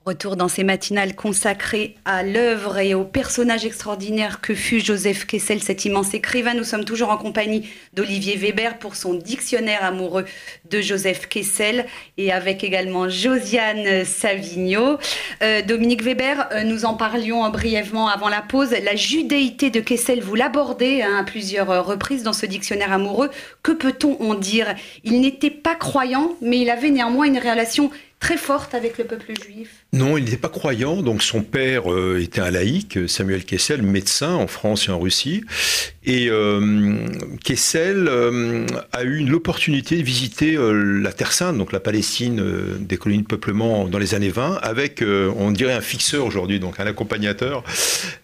Retour dans ces matinales consacrées à l'œuvre et au personnage extraordinaire que fut Joseph Kessel, cet immense écrivain. Nous sommes toujours en compagnie d'Olivier Weber pour son dictionnaire amoureux de Joseph Kessel et avec également Josiane Savigno. Euh, Dominique Weber, euh, nous en parlions brièvement avant la pause. La judéité de Kessel, vous l'abordez hein, à plusieurs reprises dans ce dictionnaire amoureux. Que peut-on en dire? Il n'était pas croyant, mais il avait néanmoins une relation très forte avec le peuple juif Non, il n'était pas croyant. Donc son père euh, était un laïc, Samuel Kessel, médecin en France et en Russie. Et euh, Kessel euh, a eu l'opportunité de visiter la Terre Sainte, donc la Palestine des colonies de peuplement dans les années 20, avec, on dirait, un fixeur aujourd'hui, donc un accompagnateur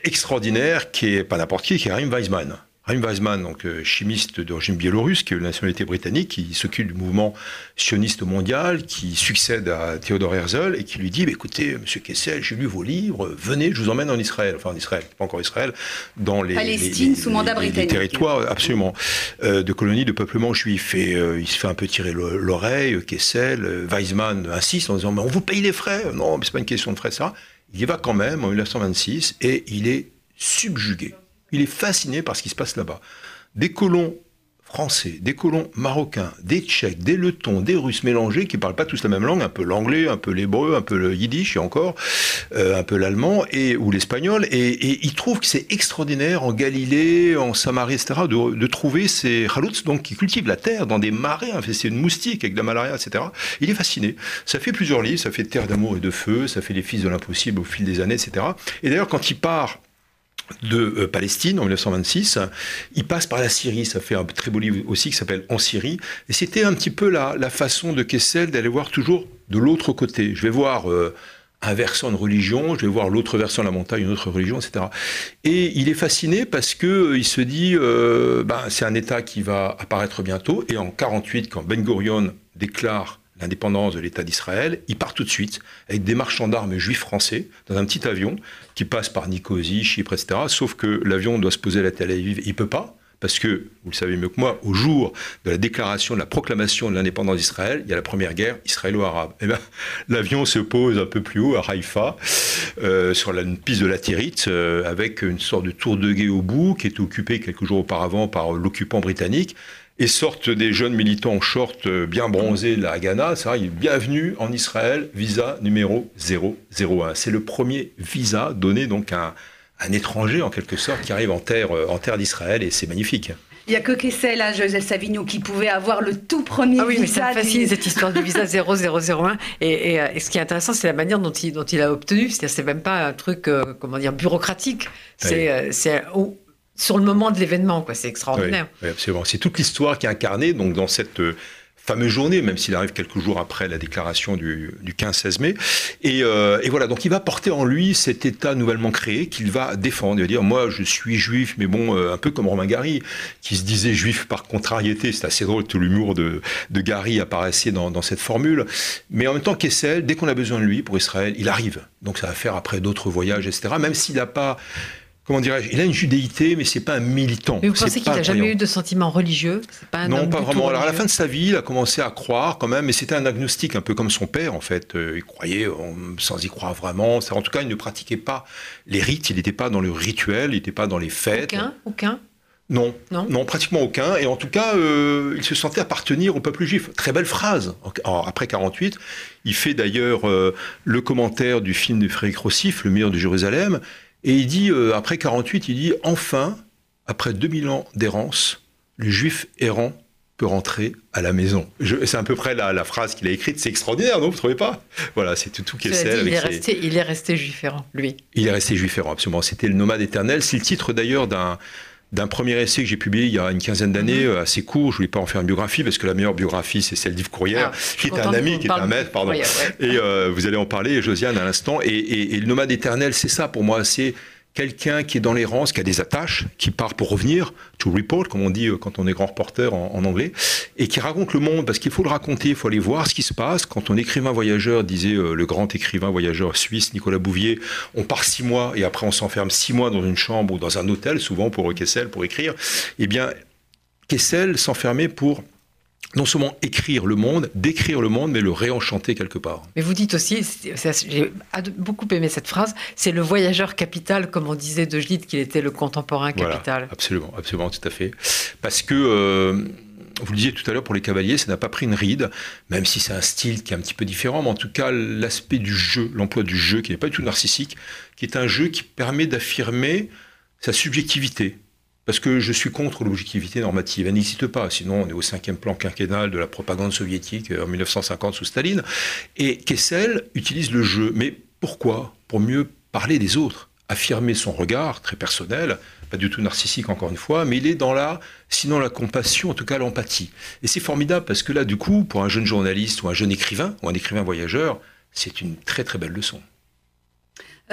extraordinaire qui est pas n'importe qui, qui est Raim Weizmann. Raim Weizmann, donc euh, chimiste d'origine biélorusse, qui est de nationalité britannique, qui s'occupe du mouvement sioniste mondial, qui succède à Theodor Herzl et qui lui dit bah, écoutez, Monsieur Kessel, j'ai lu vos livres, venez, je vous emmène en Israël, enfin en Israël, pas encore Israël, dans les, Palestine sous mandat britannique, territoires absolument euh, de colonies de peuplement juif. Et euh, il se fait un peu tirer l'oreille, Kessel, Weizmann insiste en disant mais on vous paye les frais, non, mais c'est pas une question de frais, ça. Il y va quand même en 1926 et il est subjugué il est fasciné par ce qui se passe là-bas. Des colons français, des colons marocains, des tchèques, des lettons, des russes mélangés qui ne parlent pas tous la même langue, un peu l'anglais, un peu l'hébreu, un peu le yiddish et encore, euh, un peu l'allemand et ou l'espagnol. Et, il trouve que c'est extraordinaire en Galilée, en Samarie, etc., de, trouver ces halouts donc qui cultivent la terre dans des marais infestés de moustiques avec de la malaria, etc. Il est fasciné. Ça fait plusieurs livres, ça fait Terre d'amour et de feu, ça fait Les fils de l'impossible au fil des années, etc. Et d'ailleurs, quand il part de euh, Palestine en 1926. Il passe par la Syrie, ça fait un très beau livre aussi qui s'appelle En Syrie. Et c'était un petit peu la, façon de Kessel d'aller voir toujours de l'autre côté. Je vais voir euh, un versant de religion, je vais voir l'autre versant de la montagne, une autre religion, etc. Et il est fasciné parce que euh, il se dit, ben, c'est un État qui va apparaître bientôt. Et en 48, quand Ben Gurion déclare l'indépendance de l'État d'Israël, il part tout de suite avec des marchands d'armes juifs français dans un petit avion qui passe par Nicosie, Chypre, etc. Sauf que l'avion doit se poser à la Tel Aviv, il peut pas. Parce que, vous le savez mieux que moi, au jour de la déclaration, de la proclamation de l'indépendance d'Israël, il y a la première guerre israélo-arabe. Eh ben, l'avion se pose un peu plus haut, à Haïfa, euh, sur la une piste de latérite, euh, avec une sorte de tour de guet au bout, qui était occupée quelques jours auparavant par l'occupant britannique. Et sortent des jeunes militants en short euh, bien bronzés de la Haganah. Ça, est bienvenue en Israël, visa numéro 001. C'est le premier visa donné donc à un un étranger en quelque sorte qui arrive en terre, euh, en terre d'Israël et c'est magnifique. Il n'y a que Kessel, là, Joseph Savigno, qui pouvait avoir le tout premier ah oui, visa. Mais ça me fascine cette histoire du visa 0001. Et, et, et, ce qui est intéressant, c'est la manière dont il, dont il a obtenu. C'est-à-dire, c'est même pas un truc, euh, comment dire, bureaucratique. C'est, oui. c'est oh, sur le moment de l'événement, quoi. C'est extraordinaire. Oui, absolument. C'est toute l'histoire qui est incarnée donc dans cette euh, fameuse journée, même s'il arrive quelques jours après la déclaration du, du 15-16 mai. Et, euh, et, voilà, donc il va porter en lui cet État nouvellement créé qu'il va défendre. Il va dire, moi je suis juif, mais bon, euh, un peu comme Romain Gary, qui se disait juif par contrariété. C'est assez drôle, tout l'humour de, de Gary apparaissait dans, dans, cette formule. Mais en même temps, Kessel, dès qu'on a besoin de lui pour Israël, il arrive. Donc ça va faire après d'autres voyages, etc. Même s'il n'a pas comment dirais-je, il a une judéité, mais c'est pas un militant. Mais vous pensez qu'il n'a jamais eu de sentiment religieux? Pas un Non, pas vraiment. Alors à la fin de sa vie, il a commencé à croire quand même, mais c'était un agnostique, un peu comme son père en fait. Euh, il croyait sans y croire vraiment. En tout cas, il ne pratiquait pas les rites, il n'était pas dans le rituel, il n'était pas dans les fêtes. Aucun, aucun? Non, non, non, pratiquement aucun. Et en tout cas, euh, il se sentait appartenir au peuple juif. Très belle phrase. Après 48, il fait d'ailleurs euh, le commentaire du film de Frédéric Rossif, Le meilleur de Jérusalem. Et il dit, euh, après 48, il dit, enfin, après 2000 ans d'errance, le juif errant peut rentrer à la maison. C'est à peu près la, la phrase qu'il a écrite. C'est extraordinaire, non Vous ne trouvez pas? Voilà, c'est tout, tout qui est il, est resté, il est resté juif errant, lui. Il est resté juif errant, absolument. C'était le nomade éternel. C'est le titre d'ailleurs d'un d'un premier essai que j'ai publié il y a une quinzaine d'années, mmh. assez court. Je voulais pas en faire une biographie parce que la meilleure biographie, c'est celle d'Yves Courrière, ah, qui est un ami, qui est un maître, pardon. Ouais. Et euh, vous allez en parler, Josiane, à l'instant. Et, et, et, le nomade éternel, c'est ça pour moi. C'est quelqu'un qui est dans l'errance, qui a des attaches, qui part pour revenir, to report, comme on dit quand on est grand reporter en, en anglais, et qui raconte le monde, parce qu'il faut le raconter, il faut aller voir ce qui se passe. Quand on écrivain voyageur, disait euh, le grand écrivain voyageur suisse Nicolas Bouvier, on part six mois et après on s'enferme six mois dans une chambre ou dans un hôtel, souvent pour Kessel, pour écrire. Eh bien, Kessel s'enfermait pour non seulement écrire le monde, décrire le monde, mais le réenchanter quelque part. Mais vous dites aussi, j'ai beaucoup aimé cette phrase, c'est le voyageur capital, comme on disait de Gide qu'il était le contemporain capital. Voilà, absolument, absolument, tout à fait. Parce que, euh, vous le disiez tout à l'heure, pour les cavaliers, ça n'a pas pris une ride, même si c'est un style qui est un petit peu différent, mais en tout cas, l'aspect du jeu, l'emploi du jeu, qui n'est pas du tout narcissique, qui est un jeu qui permet d'affirmer sa subjectivité, parce que je suis contre l'objectivité normative. Elle n'existe pas. Sinon, on est au cinquième plan quinquennal de la propagande soviétique en 1950 sous Staline. Et Kessel utilise le jeu. Mais pourquoi? Pour mieux parler des autres, affirmer son regard très personnel, pas du tout narcissique encore une fois, mais il est dans la, sinon la compassion, en tout cas l'empathie. Et c'est formidable parce que là, du coup, pour un jeune journaliste ou un jeune écrivain ou un écrivain voyageur, c'est une très très belle leçon.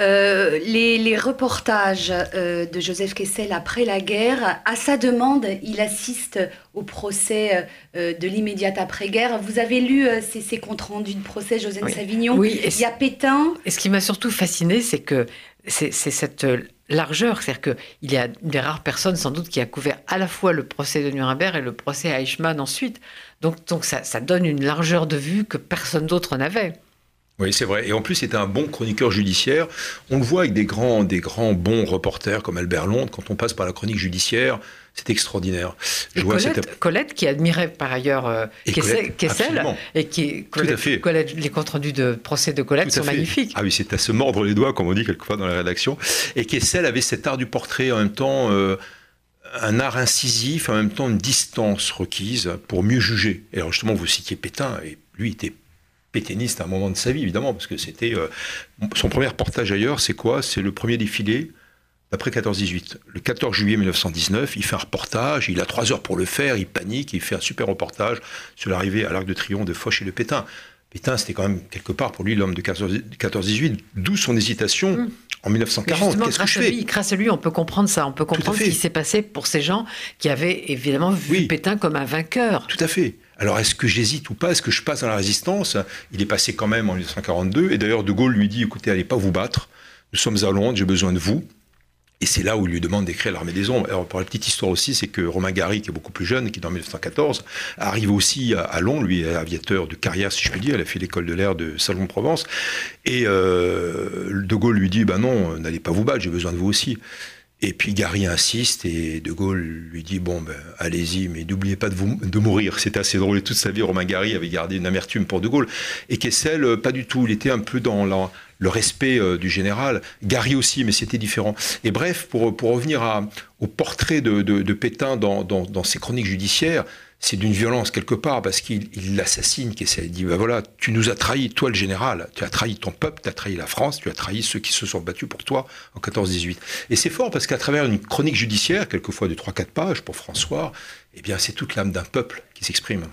Euh, les, les, reportages euh, de Joseph Kessel après la guerre, à sa demande, il assiste au procès euh, de l'immédiate après-guerre. Vous avez lu ces, ces, comptes rendus de procès, Joseph oui. Savignon? Oui. Il y a Pétain. Et ce qui m'a surtout fasciné, c'est que c'est cette largeur, c'est-à-dire qu'il y a des rares personnes sans doute qui a couvert à la fois le procès de Nuremberg et le procès à Eichmann ensuite. Donc, donc ça, ça donne une largeur de vue que personne d'autre n'avait. Oui, c'est vrai. Et en plus, c'était un bon chroniqueur judiciaire. On le voit avec des grands, des grands bons reporters comme Albert Londres. Quand on passe par la chronique judiciaire, c'est extraordinaire. Je vois Colette, cette... Colette, qui admirait par ailleurs euh, et Kessel, Kessel et qui Colette, fait. Colette, les comptes rendus de procès de Colette sont fait. magnifiques. Ah oui, c'est à se mordre les doigts, comme on dit quelquefois dans la rédaction. Et Kessel avait cet art du portrait en même temps. Euh, un art incisif, en même temps une distance requise pour mieux juger. Et alors justement, vous citiez Pétain, et lui était pétainiste à un moment de sa vie, évidemment, parce que c'était euh, son premier reportage ailleurs, c'est quoi? C'est le premier défilé après 14-18. Le 14 juillet 1919, il fait un reportage, il a trois heures pour le faire, il panique, il fait un super reportage sur l'arrivée à l'Arc de Triomphe de Foch et de Pétain. Pétain, c'était quand même quelque part pour lui l'homme de 14-18, d'où son hésitation Mm. en 1940. Justement, Qu'est-ce que je à, fais? lui, grâce à lui, on peut comprendre ça. On peut comprendre ce qui s'est passé pour ces gens qui avaient évidemment vu Oui. Pétain comme un vainqueur. Tout à fait. Alors, est-ce que j'hésite ou pas? Est-ce que je passe dans la résistance? Il est passé quand même en 1942. Et d'ailleurs, De Gaulle lui dit écoutez, allez pas vous battre. Nous sommes à Londres, j'ai besoin de vous. Et c'est là où il lui demande d'écrire l'armée des ombres. Alors, pour la petite histoire aussi, c'est que Romain Gary, qui est beaucoup plus jeune, qui est en 1914, arrive aussi à, Londres. Lui est aviateur de carrière, si je puis dire. Il a fait l'école de l'air de Salon-de-Provence. Et euh, De Gaulle lui dit ben non, n'allez pas vous battre, j'ai besoin de vous aussi. Et puis Gary insiste et De Gaulle lui dit bon ben allez-y mais n'oubliez pas de, vous, de mourir. C'était assez drôle et toute sa vie Romain Gary avait gardé une amertume pour De Gaulle et Kessel euh, pas du tout. Il était un peu dans le respect euh, du général. Gary aussi mais c'était différent. Et bref pour, pour revenir à- au portrait de, de- de Pétain dans, dans- dans ses chroniques judiciaires. C'est d'une violence quelque part parce qu'il il l'assassine, Kessel. Il dit ben voilà, tu nous as trahi, toi le général, tu as trahi ton peuple, tu as trahi la France, tu as trahi ceux qui se sont battus pour toi en 14-18. Et c'est fort parce qu'à travers une chronique judiciaire, quelquefois de 3-4 pages pour François, eh bien c'est toute l'âme d'un peuple qui s'exprime.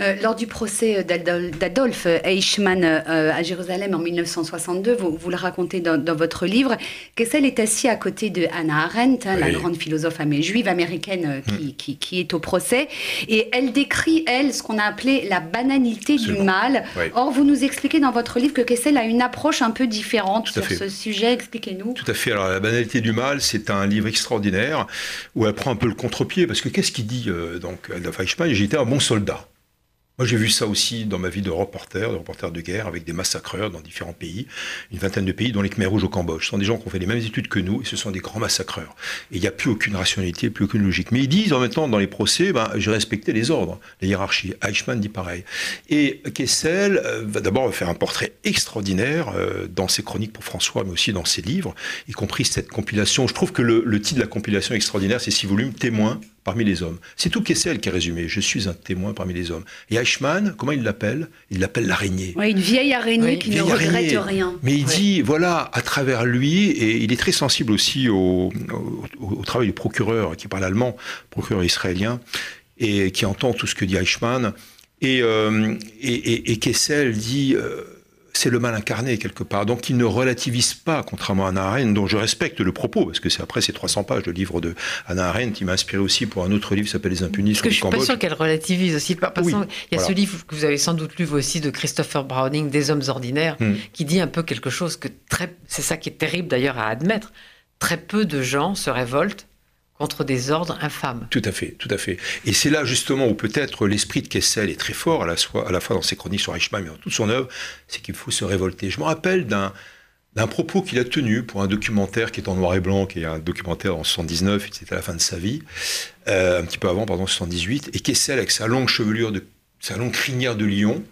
Euh, lors du procès d'Adol- d'Adolf Eichmann euh, à Jérusalem en 1962, vous, vous le racontez dans, dans votre livre, Kessel est assis à côté de Hannah Arendt, hein, la grande philosophe juive américaine euh, qui, qui- qui est au procès, et elle décrit, elle, ce qu'on a appelé la banalité du mal. Oui. Or, vous nous expliquez dans votre livre que Kessel a une approche un peu différente Tout sur ce sujet. Expliquez-nous. Tout à fait. Alors, La banalité du mal, c'est un livre extraordinaire où elle prend un peu le contre-pied. Parce que qu'est-ce qu'il dit donc, Adolf Eichmann? J'étais un bon soldat. Moi, j'ai vu ça aussi dans ma vie de reporter, de reporter de guerre, avec des massacreurs dans différents pays, une vingtaine de pays, dont les Khmers rouges au Cambodge. Ce sont des gens qui ont fait les mêmes études que nous, et ce sont des grands massacreurs. Et il n'y a plus aucune rationalité, plus aucune logique. Mais ils disent en même temps dans les procès, ben, j'ai respecté les ordres, les hiérarchies. Eichmann dit pareil. Et Kessel euh, va d'abord faire un portrait extraordinaire euh, dans ses chroniques pour François, mais aussi dans ses livres, y compris cette compilation. Je trouve que le, le titre de la compilation extraordinaire, c'est six volumes, témoins parmi les hommes. C'est tout Kessel qui est résumé. Je suis un témoin parmi les hommes. Et Eichmann, comment il l'appelle? Il l'appelle l'araignée. Ouais, une vieille araignée Oui, qui ne regrette araignée. rien. Mais il Ouais. dit, voilà, à travers lui, et il est très sensible aussi au, au- au travail du procureur qui parle allemand, procureur israélien, et qui entend tout ce que dit Eichmann. Et, euh, et, et- et Kessel dit, euh, c'est le mal incarné quelque part. Donc il ne relativise pas, contrairement à Hannah Arendt, dont je respecte le propos, parce que c'est après ces 300 pages de livre de Arendt, qui m'a inspiré aussi pour un autre livre qui s'appelle Les Impunis Parce que je suis pas sûre qu'elle relativise aussi. Par- Oui, qu'il y a voilà. ce livre que vous avez sans doute lu vous aussi de Christopher Browning, Des hommes ordinaires, Hmm. qui dit un peu quelque chose que très. C'est ça qui est terrible d'ailleurs à admettre. Très peu de gens se révoltent contre des ordres infâmes. Tout à fait, tout à fait. Et c'est là justement où peut-être l'esprit de Kessel est très fort, à la, fois, dans ses chroniques sur Eichmann, mais dans toute son œuvre, c'est qu'il faut se révolter. Je me rappelle d'un d'un propos qu'il a tenu pour un documentaire qui est en noir et blanc, qui est un documentaire en 79, c'était à la fin de sa vie, euh, un petit peu avant, pardon, 78, et Kessel, avec sa longue chevelure, de, sa longue crinière de lion,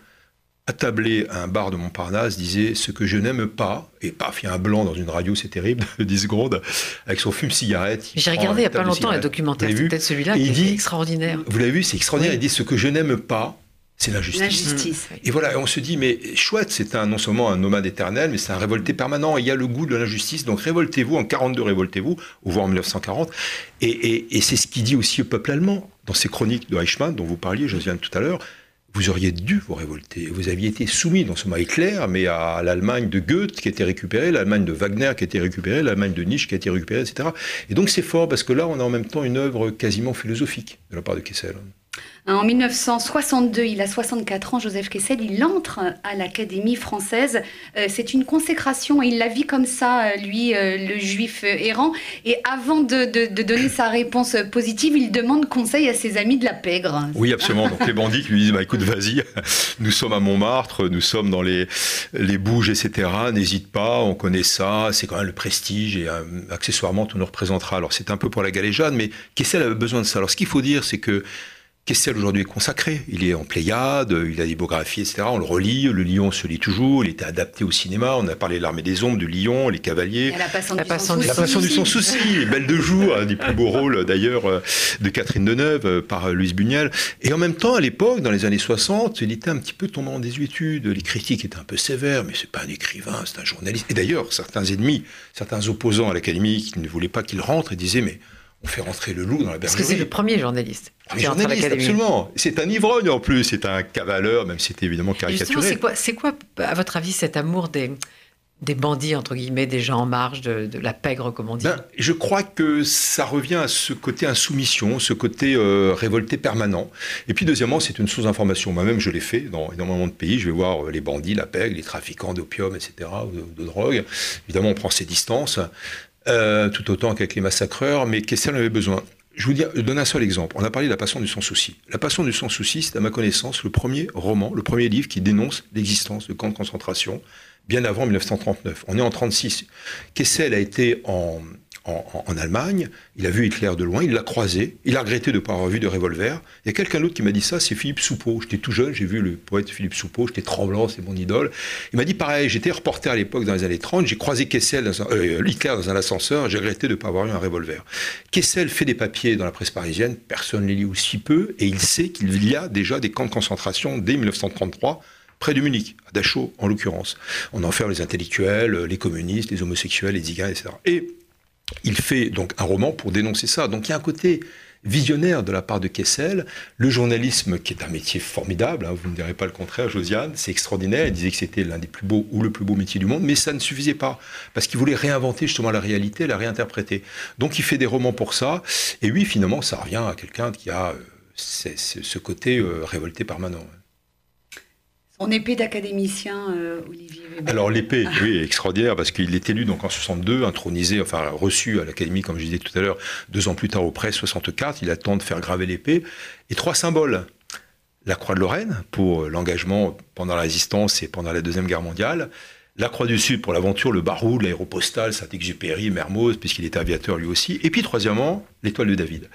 attablé à un bar de Montparnasse, disait ce que je n'aime pas, et paf, il y a un blanc dans une radio, c'est terrible, 10 secondes, avec son fume-cigarette. J'ai regardé il n'y a pas longtemps un documentaire, c'est peut-être celui-là qui il est dit- extraordinaire. Vous l'avez vu, c'est extraordinaire. Oui. Il dit ce que je n'aime pas, c'est l'injustice. L'injustice. Et voilà, on se dit, mais chouette, c'est un, non seulement un nomade éternel, mais c'est un révolté permanent. Il y a le goût de l'injustice, donc révoltez-vous, en 42, révoltez-vous, ou voire en 1940. Et, et- et c'est ce qu'il dit aussi au peuple allemand, dans ses chroniques de Eichmann, dont vous parliez, Josiane, tout à l'heure. Vous auriez dû vous révolter. Vous aviez été soumis, non seulement à Hitler, mais à l'Allemagne de Goethe qui a été récupérée, l'Allemagne de Wagner qui a été récupérée, l'Allemagne de Nietzsche qui a été récupérée, etc. Et donc c'est fort parce que là, on a en même temps une œuvre quasiment philosophique de la part de Kessel. En 1962, il a 64 ans, Joseph Kessel, il entre à l'Académie française. Euh, c'est une consécration il la vit comme ça, euh, lui, euh, le juif errant. Et avant de, donner sa réponse positive, il demande conseil à ses amis de la pègre. Oui, absolument. Donc les bandits lui disent, bah, écoute, vas-y, nous sommes à Montmartre, nous sommes dans les, bouges, etc. N'hésite pas, on connaît ça, c'est quand même le prestige et accessoirement, tout nous représentera. Alors c'est un peu pour la galéjade, mais Kessel avait besoin de ça. Alors ce qu'il faut dire, c'est que Kessel aujourd'hui est consacré? Il est en Pléiade, il a des biographies, etc. On le relit, le Lion se lit toujours. Il était adapté au cinéma. On a parlé de l'armée des ombres, de Lion, les cavaliers. Et la La du du La souci. passion du sans souci, Belle de jour, un des plus beaux rôles d'ailleurs euh, de Catherine Deneuve euh, par euh, Louise Bugnel. Et en même temps, à l'époque, dans les années 60, il était un petit peu tombé en désuétude. Les critiques étaient un peu sévères, mais c'est pas un écrivain, c'est un journaliste. Et d'ailleurs, certains ennemis, certains opposants à l'Académie qui ne voulaient pas qu'il rentre, et disaient mais On fait rentrer le loup dans la Parce bergerie. que c'est le premier journaliste. Entre à journaliste, absolument. C'est un ivrogne en plus, c'est un cavaleur, même si c'était évidemment caricaturé. c'est quoi, c'est quoi, à votre avis, cet amour des, des bandits, entre guillemets, des gens en marge, de, de la pègre, comme on dit? Ben, je crois que ça revient à ce côté insoumission, ce côté euh, révolté permanent. Et puis deuxièmement, c'est une source d'information. Moi-même, je l'ai fait dans énormément de pays. Je vais voir euh, les bandits, la pègre, les trafiquants d'opium, etc., ou de, de drogue. Évidemment, on prend ses distances, euh, tout autant qu'avec les massacreurs, mais Kessel en avait besoin. Je vous dis, je donne un seul exemple. On a parlé de la passion du sans-souci. La passion du sans-souci, c'est à ma connaissance le premier roman, le premier livre qui dénonce l'existence de camps de concentration, bien avant 1939. On est en 36. Kessel a été en, en, Allemagne, il a vu Hitler de loin, il l'a croisé, il a regretté de ne pas avoir vu de revolver. Il y a quelqu'un d'autre qui m'a dit ça, c'est Philippe Soupeau. J'étais tout jeune, j'ai vu le poète Philippe Soupeau, j'étais tremblant, c'est mon idole. Il m'a dit pareil, j'étais reporter à l'époque dans les années 30, j'ai croisé Kessel, dans un- euh, Hitler dans un ascenseur, j'ai regretté de ne pas avoir eu un revolver. Kessel fait des papiers dans la presse parisienne, personne ne les lit aussi peu, et il sait qu'il y a déjà des camps de concentration dès 1933 près de Munich, à Dachau en l'occurrence. On enferme les intellectuels, les communistes, les homosexuels, les ziganes, etc. Et il fait donc un roman pour dénoncer ça. Donc il y a un côté visionnaire de la part de Kessel. Le journalisme, qui est un métier formidable, hein, vous ne direz pas le contraire, Josiane, c'est extraordinaire. Il disait que c'était l'un des plus beaux ou le plus beau métier du monde, mais ça ne suffisait pas parce qu'il voulait réinventer justement la réalité, la réinterpréter. Donc il fait des romans pour ça. Et oui, finalement, ça revient à quelqu'un qui a euh, ce côté euh, révolté permanent. Son épée d'académicien, euh, Olivier Weber. Alors l'épée, oui, extraordinaire parce qu'il est élu donc en 62, intronisé, enfin reçu à l'Académie, comme je disais tout à l'heure, deux ans plus tard au près, 64. Il attend de faire graver l'épée et trois symboles. La croix de Lorraine pour l'engagement pendant la résistance et pendant la deuxième guerre mondiale. La Croix du Sud pour l'aventure, le Barou, l'aéropostale, Saint-Exupéry, Mermoz, puisqu'il était aviateur lui aussi. Et puis troisièmement, l'étoile de David.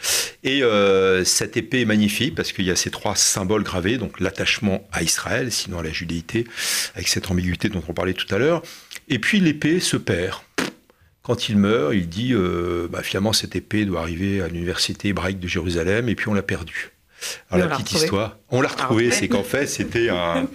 Et euh, cette épée est magnifique parce qu'il y a ces trois symboles gravés, donc l'attachement à Israël, sinon à la judéité, avec cette ambiguïté dont on parlait tout à l'heure. Et puis l'épée se perd. Quand il meurt, il dit euh, bah, finalement cette épée doit arriver à l'université hébraïque de Jérusalem et puis on l'a perdue. Alors la petite histoire, on l'a retrouvée, Ah, c'est qu'en fait c'était un,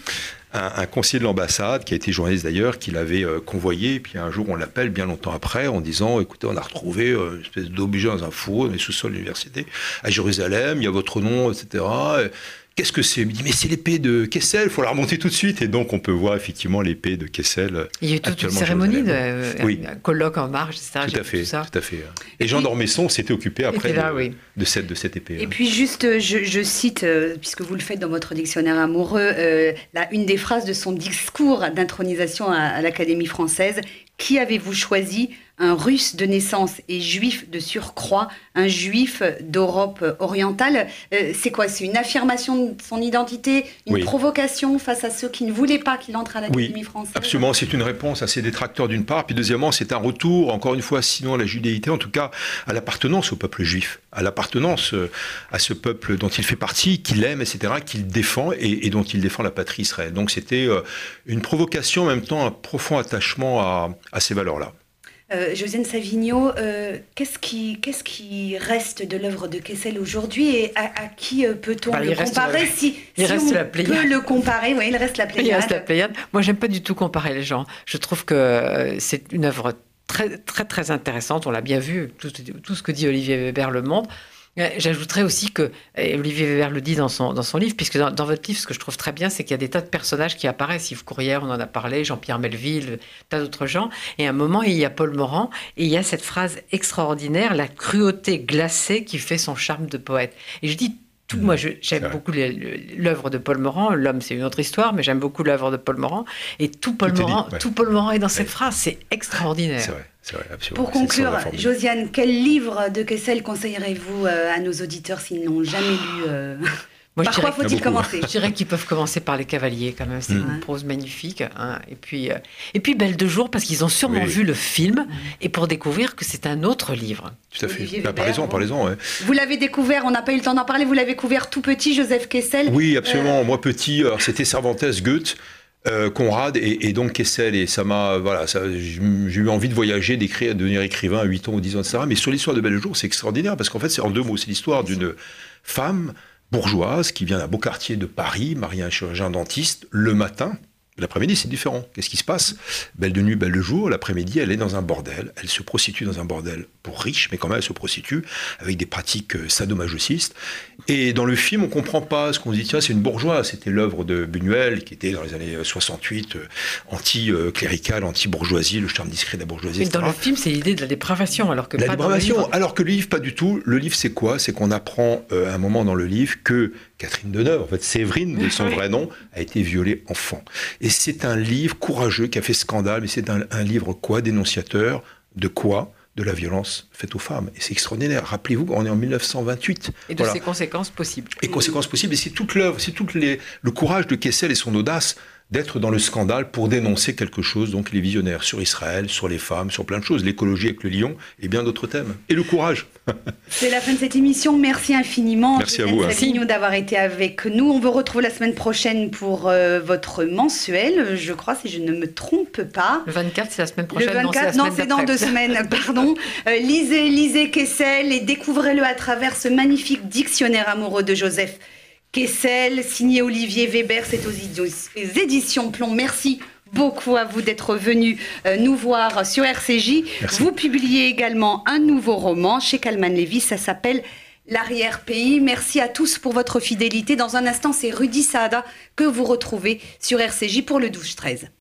un, conseiller de l'ambassade, qui a été journaliste d'ailleurs, qui l'avait euh, convoyé. Et puis un jour, on l'appelle bien longtemps après en disant Écoutez, on a retrouvé euh, une espèce d'objet dans un four dans les sous-sols de l'université à Jérusalem, il y a votre nom, etc. Et Qu'est-ce que c'est? Il me dit Mais c'est l'épée de Kessel, il faut la remonter tout de suite. Et donc, on peut voir effectivement l'épée de Kessel. Il y a eu toute une cérémonie, de, Jérusalem. euh, Oui. un colloque en marge, etc. Tout J'ai à vu fait, tout ça. tout à fait. Et Jean d'Ormesson s'était occupé après là, de, oui. de cette, de cette épée. Et hein. puis juste, euh, je, je cite, euh, puisque vous le faites dans votre dictionnaire amoureux, euh, la, une des phrases de son discours d'intronisation à, à l'Académie française. Qui avez-vous choisi? Un russe de naissance et juif de surcroît, un juif d'Europe orientale. Euh, c'est quoi? C'est une affirmation de son identité, une Oui. provocation face à ceux qui ne voulaient pas qu'il entre à l'Académie française? Absolument, c'est une réponse à ses détracteurs d'une part, puis deuxièmement, c'est un retour, encore une fois, sinon à la judéité, en tout cas à l'appartenance au peuple juif, à l'appartenance euh, à ce peuple dont il fait partie, qu'il aime, etc., qu'il défend et, et dont il défend la patrie Israël. Donc c'était euh, une provocation, en même temps un profond attachement à, à ces valeurs-là. Euh, Josiane Savigno, euh, qu'est-ce qui, qu'est-ce qui reste de l'œuvre de Kessel aujourd'hui et à, à qui euh, peut-on Bah, le il reste comparer la- si, il si reste on la Pléiade. peut le comparer? Oui, il reste la Il Pléiade. reste la Pléiade. Moi, j'aime pas du tout comparer les gens. Je trouve que euh, c'est une œuvre très, très, très intéressante. On l'a bien vu, tout, tout ce que dit Olivier Weber le montre. Euh, J'ajouterais aussi que, et Olivier Weber le dit dans son, dans son livre, puisque dans, dans votre livre, ce que je trouve très bien, c'est qu'il y a des tas de personnages qui apparaissent. Yves Courrière, on en a parlé, Jean-Pierre Melville, tas d'autres gens. Et à un moment, il y a Paul Morand, et il y a cette phrase extraordinaire, la cruauté glacée qui fait son charme de poète. Et je dis tout, moi, je- j'aime beaucoup l'œuvre de Paul Morand. L'homme, c'est une autre histoire, mais j'aime beaucoup l'œuvre de Paul Morand. Et tout Paul, Tout dit, Morand, ouais. tout Paul Morand est dans cette Ouais. phrase. C'est extraordinaire. C'est vrai, vrai. Pour conclure. Josiane, quel livre de Kessel conseillerez-vous euh, à nos auditeurs s'ils n'ont jamais lu euh, Moi, je Par quoi dirais, faut-il Il y a beaucoup. commencer? Je dirais qu'ils peuvent commencer par les cavaliers, quand même. C'est Mm. une prose magnifique. hein. Et, puis, euh, et puis, Belle de jour, parce qu'ils ont sûrement Oui. vu le film et pour découvrir que c'est un autre livre. Tout à fait. Bah, parlez-en, parlez-en. ouais. Vous l'avez découvert, on n'a pas eu le temps d'en parler, vous l'avez découvert tout petit, Joseph Kessel. Oui, absolument. Moi, petit, c'était Cervantes, Goethe. Euh, Conrad et, et donc Kessel. Et ça m'a voilà j'ai eu envie de voyager d'écrire de devenir écrivain à 8 ans ou 10 ans etc mais sur l'histoire de Belle Jour c'est extraordinaire parce qu'en fait c'est en deux mots c'est l'histoire d'une femme bourgeoise qui vient d'un beau quartier de Paris mariée à un chirurgien dentiste le matin L'après-midi, c'est différent. Qu'est-ce qui se passe? Belle de nuit, belle de jour. L'après-midi, elle est dans un bordel. Elle se prostitue dans un bordel pour riches, mais quand même, elle se prostitue avec des pratiques euh, sadomasochistes. Et dans le film, on comprend pas ce qu'on dit. Tiens, c'est une bourgeoise. C'était l'œuvre de Buñuel, qui était dans les années 68, euh, anti-clérical, anti-bourgeoisie, le charme discret de la bourgeoisie. Mais etc. dans le film, c'est l'idée de la dépravation, alors que La pas dans le dépravation, livre. alors que le livre, pas du tout. Le livre, c'est quoi? C'est qu'on apprend euh, à un moment dans le livre que Catherine Deneuve, en fait, Séverine, de son vrai nom, a été violée enfant. Et c'est un livre courageux qui a fait scandale, mais c'est un, un livre quoi Dénonciateur de quoi? De la violence faite aux femmes. Et c'est extraordinaire. Rappelez-vous, on est en 1928. Et de Voilà. ses conséquences possibles. Et conséquences possibles. Et c'est toute l'œuvre, c'est tout les, le courage de Kessel et son audace d'être dans le scandale pour dénoncer quelque chose, donc les visionnaires sur Israël, sur les femmes, sur plein de choses, l'écologie avec le lion et bien d'autres thèmes. Et le courage. C'est la fin de cette émission. Merci infiniment. Merci à vous, hein. D'avoir été avec nous. On vous retrouve la semaine prochaine pour euh, votre mensuel, je crois, si je ne me trompe pas. Le 24, c'est la semaine prochaine. le 24, non, c'est dans deux semaines, pardon. Euh, lisez, lisez Kessel et découvrez-le à travers ce magnifique dictionnaire amoureux de Joseph Kessel, signé Olivier Weber, c'est aux édi- aux éditions Plomb. Merci beaucoup à vous d'être venus euh, nous voir sur RCJ. Merci. Vous publiez également un nouveau roman chez Calman Lévy, ça s'appelle L'arrière-pays. Merci à tous pour votre fidélité. Dans un instant, c'est Rudy Saada que vous retrouvez sur RCJ pour le 12-13.